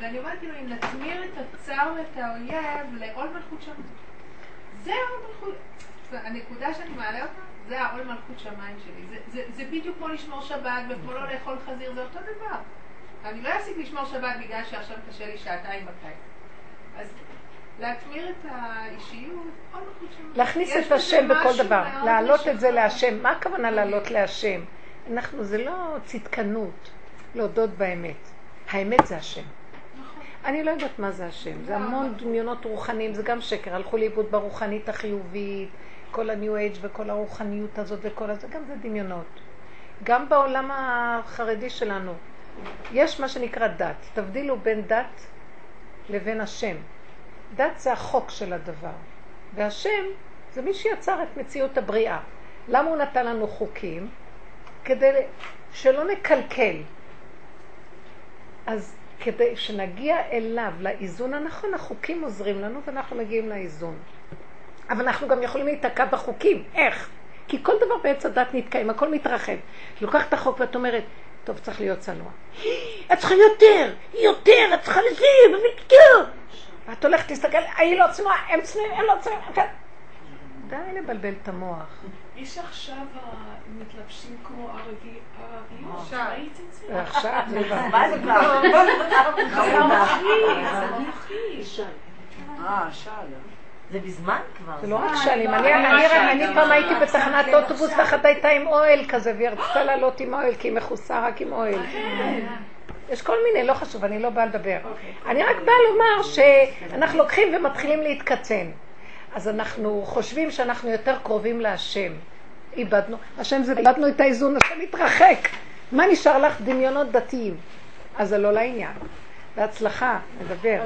ואני אומרת, כאילו, אם נתמיר את הצער ואת האויב לעול מלכות שמיים. זה העול מלכות, הנקודה שאני מעלה אותה, זה העול מלכות שמיים שלי. זה, זה, זה בדיוק כמו לשמור שבת וכמו לא לאכול חזיר, זה אותו דבר. אני לא אפסיק לשמור שבת בגלל שעכשיו קשה לי שעתיים בקיץ. אז להטמיר את האישיות, להכניס את השם בכל דבר, להעלות את זה להשם. מה הכוונה להעלות להשם? אנחנו, זה לא צדקנות, להודות באמת. האמת זה השם. נכון. אני לא יודעת מה זה השם, זה המון דמיונות רוחניים, זה גם שקר, הלכו לאיבוד ברוחנית החיובית, כל ה-new age וכל הרוחניות הזאת וכל הזה, גם זה דמיונות. גם בעולם החרדי שלנו, יש מה שנקרא דת. תבדילו בין דת לבין השם. דת זה החוק של הדבר, והשם זה מי שיצר את מציאות הבריאה. למה הוא נתן לנו חוקים? כדי שלא נקלקל. אז כדי שנגיע אליו, לאיזון הנכון, החוקים עוזרים לנו ואנחנו מגיעים לאיזון. אבל אנחנו גם יכולים להיתקע בחוקים. איך? כי כל דבר בעץ הדת נתקעים, הכל מתרחב. לוקח את החוק ואת אומרת, טוב, צריך להיות צנוע. את צריכה יותר, יותר, את צריכה לזה, ויותר. ואת הולכת להסתכל, היא לא צנועה, הם צנועים, הם לא צנועים. די לבלבל את המוח. יש עכשיו מתלבשים כמו ערביות, ראית את זה? עכשיו זה כבר. מה זה כבר? אה, שאלה. זה מזמן כבר. זה לא רק שנים, אני פעם הייתי בתחנת אוטובוס ואחת הייתה עם אוהל כזה והיא רצתה לעלות עם אוהל כי היא מכוסה רק עם אוהל. יש כל מיני, לא חשוב, אני לא באה לדבר. אני רק באה לומר שאנחנו לוקחים ומתחילים להתקצן. אז אנחנו חושבים שאנחנו יותר קרובים להשם. איבדנו, השם זה, איבדנו את האיזון, השם מתרחק. מה נשאר לך? דמיונות דתיים. אז זה לא לעניין. בהצלחה, נדבר.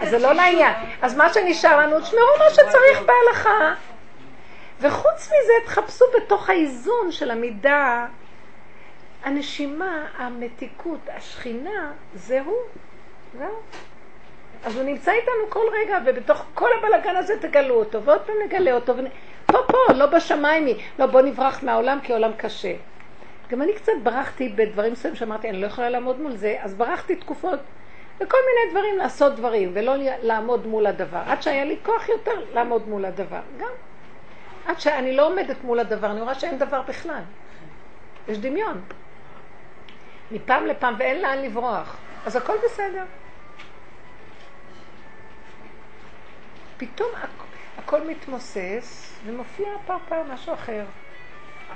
אז זה לא לעניין. אז מה שנשאר לנו, תשמעו מה שצריך בהלכה. וחוץ מזה, תחפשו בתוך האיזון של המידה, הנשימה, המתיקות, השכינה, זה הוא. זהו. אז הוא נמצא איתנו כל רגע, ובתוך כל הבלגן הזה תגלו אותו, ועוד פעם נגלה אותו. ונ... פה, פה, לא בשמיים היא. לא, בוא נברח מהעולם, כי העולם קשה. גם אני קצת ברחתי בדברים מסוימים שאמרתי, אני לא יכולה לעמוד מול זה, אז ברחתי תקופות וכל מיני דברים, לעשות דברים, ולא לעמוד מול הדבר. עד שהיה לי כוח יותר לעמוד מול הדבר. גם. עד שאני לא עומדת מול הדבר, אני רואה שאין דבר בכלל. יש דמיון. מפעם לפעם, ואין לאן לברוח. אז הכל בסדר. פתאום הכ- הכל מתמוסס, ומופיע פעם משהו אחר.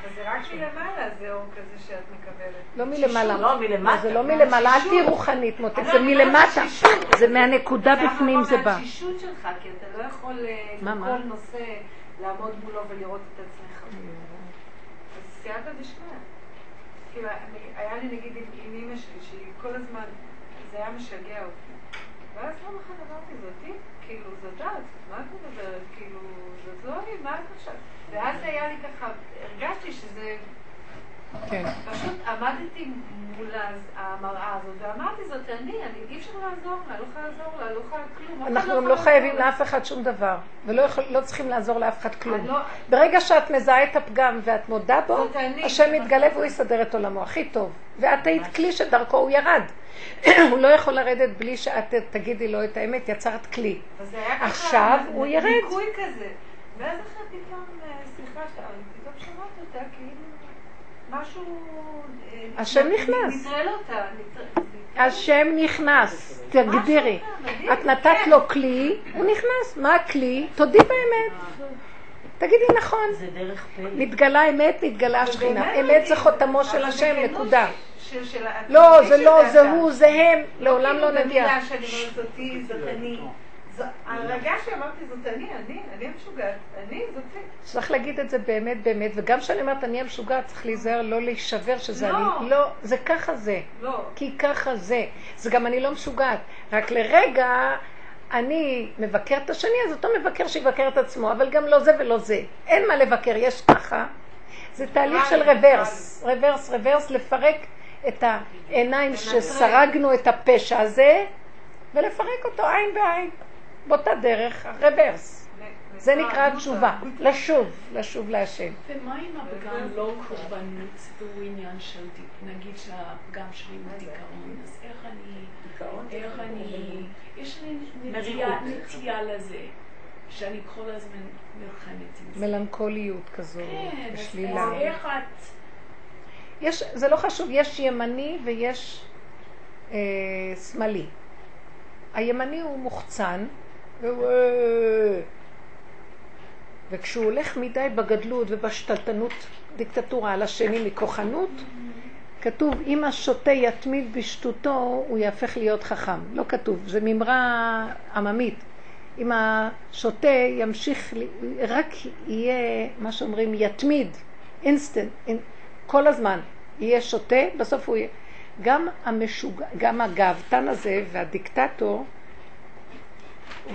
אבל זה רק מלמעלה, זה אור כזה שאת מקבלת. לא מלמעלה. לא, מלמטה. זה לא מלמעלה, אל תהיי רוחנית, מותק, זה מלמטה. זה מהנקודה בפנים זה בא. מהתשישות שלך, כי אתה לא יכול אה? בכל נושא לעמוד מולו ולראות את עצמך. אז סייעתא דשמיא. כאילו, אני- היה לי נגיד עם אמא שלי, שהיא כל הזמן, זה היה משגע אותי. ואז יום אחד אמרתי, זאתי? כאילו, זאת את, מה את מדברת? כאילו, זאת לא אני, מה את עכשיו? ואז היה לי ככה, הרגשתי שזה... כן. פשוט עמדתי מול המראה הזאת ואמרתי, זאת אני, אני אי אפשר לעזור לה, לא יכולה לעזור לה, לא יכולה כלום. אחד אנחנו גם לא חייבים. לאף אחד שום דבר, ולא לא צריכים לעזור לאף אחד כלום. לא- ברגע שאת מזהה את הפגם ואת מודה בו. השם יתגלה והוא יסדר את עולמו הכי טוב. ואת היית כלי שדרכו הוא ירד. הוא לא יכול לרדת בלי שאת תגידי לו את האמת, יצרת כלי. עכשיו הוא ירד. ואז אחרי פתאום, אה, סליחה, ש- פתאום שמעת אותה כאילו משהו... אה, השם נכנס. השם נכנס, תגדירי. את נתת לו כלי, הוא נכנס. מה הכלי? תודי באמת. תגידי נכון. זה דרך פלא. מתגלה אמת, מתגלה השכינה. ובאמת, אמת זה חותמו של השם, נקודה. לא, זה לא, זה. הוא, זה הם. לעולם לא כאילו נגיע. הרגע שאמרתי זאת אני, אני, אני המשוגעת, אני זאתי. צריך להגיד את זה באמת באמת, וגם כשאני אומרת אני המשוגעת, צריך להיזהר לא להישבר שזה לא. אני. לא, זה ככה זה. לא. כי ככה זה. זה גם אני לא משוגעת. רק לרגע אני מבקר את השני, אז אותו מבקר שיבקר את עצמו, אבל גם לא זה ולא זה. אין מה לבקר, יש ככה. זה תהליך של רוורס, רוורס, רוורס, לפרק את העיניים שסרגנו את הפשע הזה, ולפרק אותו עין בעין. באותה דרך, רוורס. זה נקרא התשובה, לשוב, לשוב להשם. ומה אם הפגם לא קורבנות והוא עניין של, נגיד שהפגם שלי הוא דיכאון, אז איך אני, איך אני, יש לי נטייה, לזה, שאני כל הזמן נלחמת עם זה. מלנכוליות כזו, כן, אז- ושלילה. אז איך את, יש, זה לא חשוב, יש ימני ויש אה, שמאלי. הימני הוא מוחצן, וכשהוא הולך מדי בגדלות ובשתלטנות, דיקטטורה על השני מכוחנות, כתוב, אם השוטה יתמיד בשטותו, הוא יהפך להיות חכם. לא כתוב, זה מימרה עממית. אם השוטה ימשיך, רק יהיה, מה שאומרים, יתמיד, אינסטנט, כל הזמן יהיה שוטה, בסוף הוא יהיה. גם המשוגע, גם הגאוותן הזה והדיקטטור,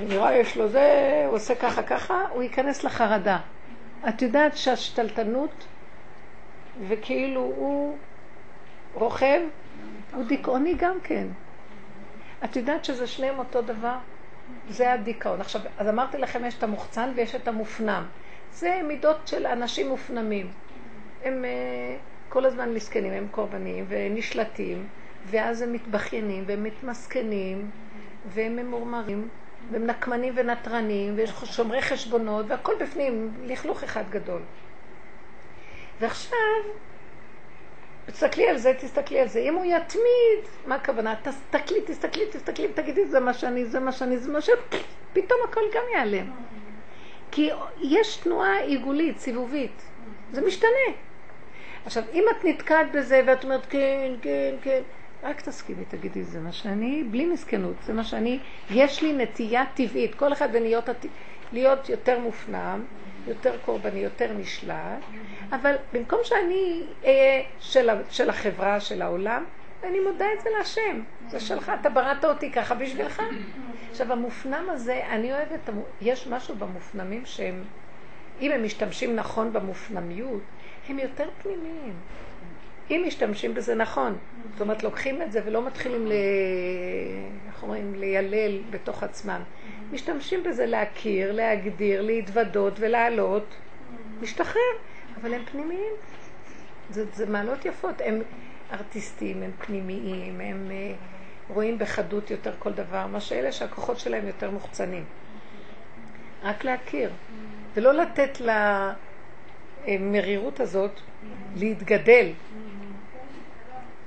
נראה יש לו זה, הוא עושה ככה ככה, הוא ייכנס לחרדה. את יודעת שהשתלטנות, וכאילו הוא רוכב, הוא דיכאוני גם כן. את יודעת שזה שניהם אותו דבר? זה הדיכאון. עכשיו, אז אמרתי לכם, יש את המוחצן ויש את המופנם. זה מידות של אנשים מופנמים. הם אה, כל הזמן מסכנים, הם קורבניים ונשלטים, ואז הם מתבכיינים והם מתמסכנים, והם ממורמרים, והם נקמנים ויש שומרי חשבונות, והכל בפנים, לכלוך אחד גדול. ועכשיו, תסתכלי על זה, תסתכלי על זה. אם הוא יתמיד, מה הכוונה? תסתכלי, תסתכלי, תסתכלי, תגידי, זה מה שאני, זה מה שאני, זה מה ש... פתאום הכל גם ייעלם. כי יש תנועה עיגולית, סיבובית. זה משתנה. עכשיו, אם את נתקעת בזה ואת אומרת כן, כן, כן, רק תסכימי, תגידי, זה מה שאני, בלי מסכנות, זה מה שאני, יש לי נטייה טבעית, כל אחד בנהיות, הט- להיות יותר מופנם, יותר קורבני, יותר נשלט, אבל במקום שאני אהיה של, של החברה, של העולם, אני מודה את זה להשם, זה שלך, אתה בראת אותי ככה בשבילך. עכשיו, המופנם הזה, אני אוהבת, יש משהו במופנמים שהם, אם הם משתמשים נכון במופנמיות, הם יותר פנימיים. אם משתמשים בזה נכון, זאת אומרת, לוקחים את זה ולא מתחילים ל... איך אומרים? לילל בתוך עצמם. משתמשים בזה להכיר, להגדיר, להתוודות ולעלות, להשתחרר, אבל הם פנימיים. זה, זה מעלות יפות. הם ארטיסטים, הם פנימיים, הם אה, רואים בחדות יותר כל דבר, מה שאלה שהכוחות שלהם יותר מוחצנים. רק להכיר, ולא לתת למרירות הזאת להתגדל.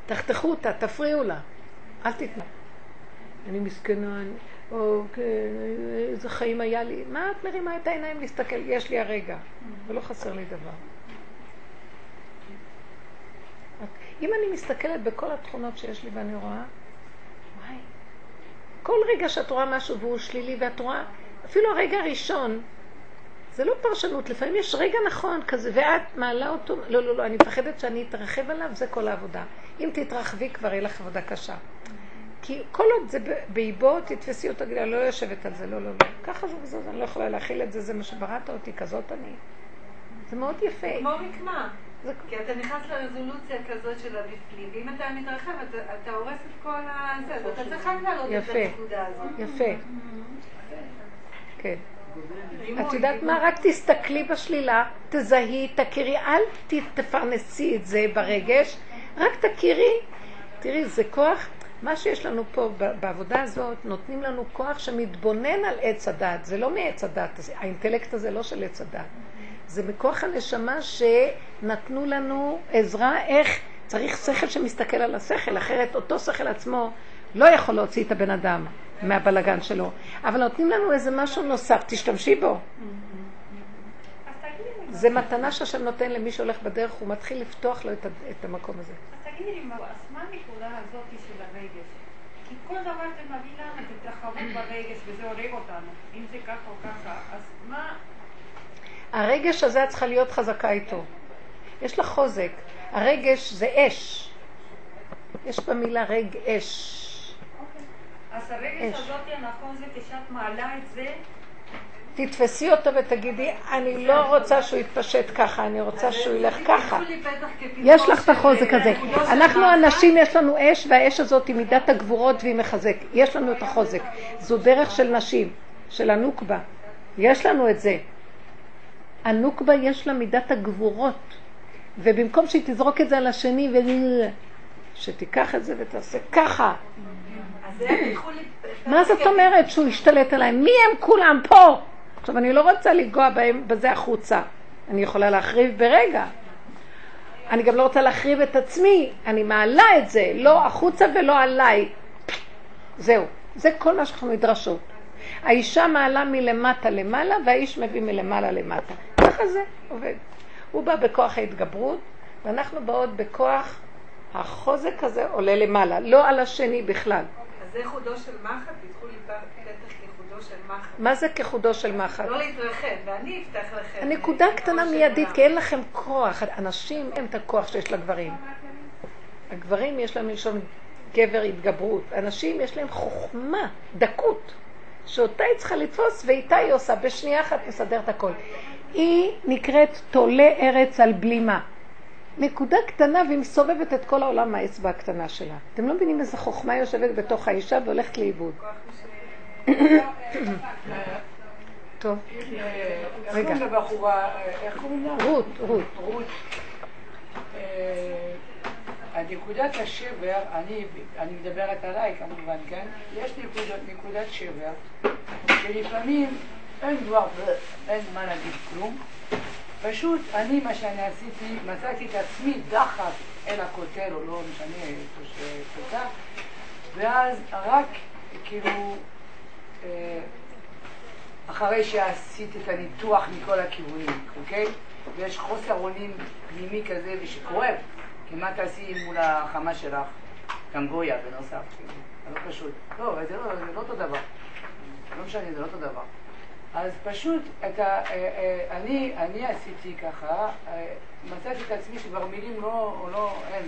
תחתכו אותה, תפריעו לה, אל תתנו. אני מסכנה, אני- או כן, איזה חיים היה לי. מה את מרימה את העיניים להסתכל? יש לי הרגע, ולא חסר לי דבר. אם אני מסתכלת בכל התכונות שיש לי ואני רואה, וואי, כל רגע שאת רואה משהו והוא שלילי ואת רואה, אפילו הרגע הראשון, זה לא פרשנות, לפעמים יש רגע נכון כזה, ואת מעלה אותו, לא, לא, לא, אני מפחדת שאני אתרחב עליו, זה כל העבודה. אם תתרחבי כבר יהיה לך עבודה קשה. כי כל עוד זה באיבו, תתפסי אותו, אני לא יושבת על זה, לא, לא, לא. ככה זה וזאת, אני לא יכולה להכיל את זה, זה מה שבראת אותי, כזאת אני. זה מאוד יפה. כמו רקמה. כי אתה נכנס לרזולוציה כזאת של הבפנים, ואם אתה מתרחב, אתה, אתה הורס את כל הזה, אז אתה צריך רק להעלות את הנקודה הזאת. יפה. כן. את יודעת מה? רק תסתכלי בשלילה, תזהי, תכירי, אל תפרנסי את זה ברגש, רק תכירי. תראי, זה כוח, מה שיש לנו פה בעבודה הזאת, נותנים לנו כוח שמתבונן על עץ הדת. זה לא מעץ הדת, האינטלקט הזה לא של עץ הדת. זה מכוח הנשמה שנתנו לנו עזרה איך צריך שכל שמסתכל על השכל, אחרת אותו שכל עצמו לא יכול להוציא את הבן אדם מהבלגן שלו. אבל נותנים לנו איזה משהו נוסף, תשתמשי בו. זה מתנה שהשם נותן למי שהולך בדרך, הוא מתחיל לפתוח לו את, את המקום הזה. אז תגידי לי, אז מה הנקודה הזאת של הרגש? כי כל דבר זה מביא לנו את התרחבות ברגש וזה הורג אותנו. אם זה ככה או ככה, אז מה... הרגש הזה את צריכה להיות חזקה איתו. יש לך חוזק. הרגש זה אש. יש במילה רג אש. אז הרגש הזאת הנכון זה כשאת מעלה את זה תתפסי אותו ותגידי, אני לא רוצה שהוא יתפשט ככה, אני רוצה שהוא ילך ככה. יש לך את החוזק הזה. אנחנו הנשים, יש לנו אש, והאש הזאת היא מידת הגבורות והיא מחזק. יש לנו את החוזק. זו דרך של נשים, של הנוקבה. יש לנו את זה. הנוקבה יש לה מידת הגבורות. ובמקום שהיא תזרוק את זה על השני, ו... שתיקח את זה ותעשה ככה. מה זאת אומרת שהוא ישתלט עליהם? מי הם כולם פה? עכשיו, אני לא רוצה לנגוע בזה החוצה. אני יכולה להחריב ברגע. אני גם לא רוצה להחריב את עצמי, אני מעלה את זה, לא החוצה ולא עליי. זהו, זה כל מה שאנחנו נדרשות. האישה מעלה מלמטה למעלה והאיש מביא מלמעלה למטה. ככה זה עובד. הוא בא בכוח ההתגברות ואנחנו באות בכוח החוזק הזה עולה למעלה, לא על השני בכלל. אז זה חודו של מחט? פיתחו לי פתח כחודו של מחט. מה זה כחודו של מחט? לא להתרחב, ואני אפתח לכם. הנקודה קטנה מיידית, כי אין לכם כוח. אנשים אין את הכוח שיש לגברים. הגברים יש להם לשון גבר התגברות. אנשים יש להם חוכמה, דקות, שאותה היא צריכה לתפוס ואיתה היא עושה. בשנייה אחת מסדרת הכל. היא נקראת תולה ארץ על בלימה. נקודה קטנה והיא מסובבת את כל העולם מהאצבע הקטנה שלה. אתם לא מבינים איזה חוכמה יושבת בתוך האישה והולכת לאיבוד. טוב. רגע. רות, רות. רות. הנקודת השבר, אני, אני מדברת עליי כמובן, כן? יש נקודת, נקודת שבר, שלפעמים אין דבר, אין מה להגיד כלום, פשוט אני, מה שאני עשיתי, מצאתי את עצמי דחף אל הכותל, או לא משנה איפה שתוצא, ואז רק כאילו, אה, אחרי שעשיתי את הניתוח מכל הכיוונים, אוקיי? ויש חוסר אונים פנימי כזה ושכואב, כי מה תעשי מול החמה שלך? גם גויה בנוסף, כאילו, זה לא פשוט. לא, זה לא, זה לא אותו דבר. לא משנה, זה לא אותו דבר. אז פשוט, אתה, אה, אה, אני, אני עשיתי ככה, אה, מצאתי את עצמי שכבר מילים לא, לא, אין.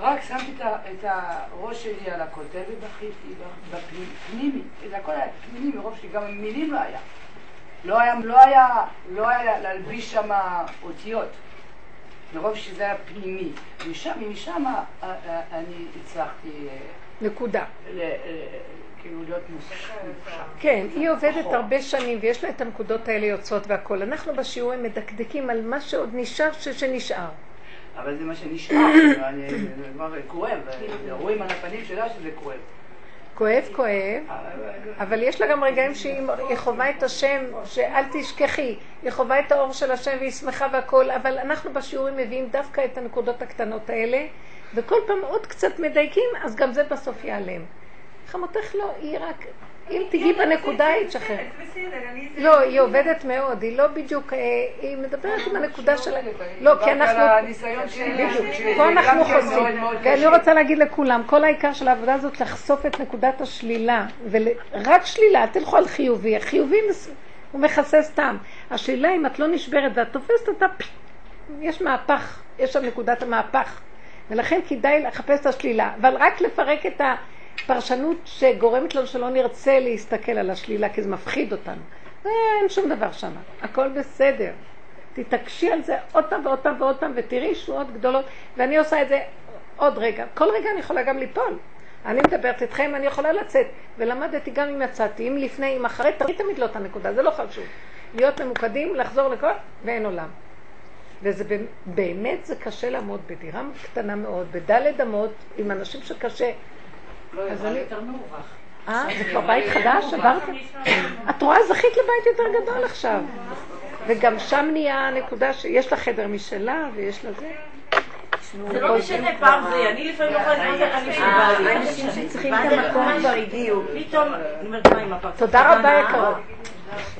רק שמתי את הראש שלי על הכותל ובכיתי בפנימי, זה הכל היה פנימי מרוב שגם מילים לא היה. לא היה, לא היה, לא היה להלביש שם אותיות, מרוב שזה היה פנימי. משם, משם אני הצלחתי... נקודה. כאילו להיות מושחת. כן, היא עובדת הרבה שנים ויש לה את הנקודות האלה יוצאות והכול. אנחנו בשיעורים מדקדקים על מה שעוד נשאר שנשאר. אבל זה מה שנשאר, זה כבר כואב, רואים על הפנים שלה שזה כואב. כואב, כואב, אבל יש לה גם רגעים שהיא חווה את השם, שאל תשכחי, היא חווה את האור של השם והיא שמחה והכול, אבל אנחנו בשיעורים מביאים דווקא את הנקודות הקטנות האלה, וכל פעם עוד קצת מדייקים, אז גם זה בסוף ייעלם. חמותך לא, היא רק, אם תגיעי בנקודה היא תשחרר. זה- לא, היא עובדת מאוד, היא לא בדיוק, אה, היא מדברת עם הנקודה שלה. לא, כי אנחנו... בדיוק, פה אנחנו כן חוזרים. ואני. רוצה להגיד לכולם, כל העיקר של העבודה הזאת לחשוף את נקודת השלילה, ורק שלילה, אל תלכו על חיובי, החיובי הוא מכסה סתם. השלילה, אם את לא נשברת ואת תופסת אותה, יש מהפך, יש שם נקודת המהפך. ולכן כדאי לחפש את השלילה, אבל רק לפרק את הפרשנות שגורמת לנו שלא נרצה להסתכל על השלילה, כי זה מפחיד אותנו. אין שום דבר שם, הכל בסדר. תתעקשי על זה עוד פעם ועוד פעם ועוד פעם, ותראי ישועות גדולות, ואני עושה את זה עוד רגע. כל רגע אני יכולה גם ליפול. אני מדברת איתכם, אני יכולה לצאת. ולמדתי גם אם יצאתי, אם לפני, אם אחרי, תמיד תמיד לא את הנקודה, זה לא חשוב. להיות ממוקדים, לחזור לכל, ואין עולם. וזה באמת זה קשה לעמוד בדירה קטנה מאוד, בדלת אמות, עם אנשים שקשה. לא, אז זה אני- יותר מרווח. אה, זה כבר בית חדש? עברת? את רואה, זכית לבית יותר גדול עכשיו. וגם שם נהיה הנקודה שיש לה חדר משלה ויש לה זה. זה לא משנה, פעם זה, אני לפעמים לא יכולה לזכור איך אני שבא לי. האנשים שצריכים את המקום אני- כבר הגיעו. פתאום, אני אומרת, מה עם הפרצוף? תודה רבה? יקרות.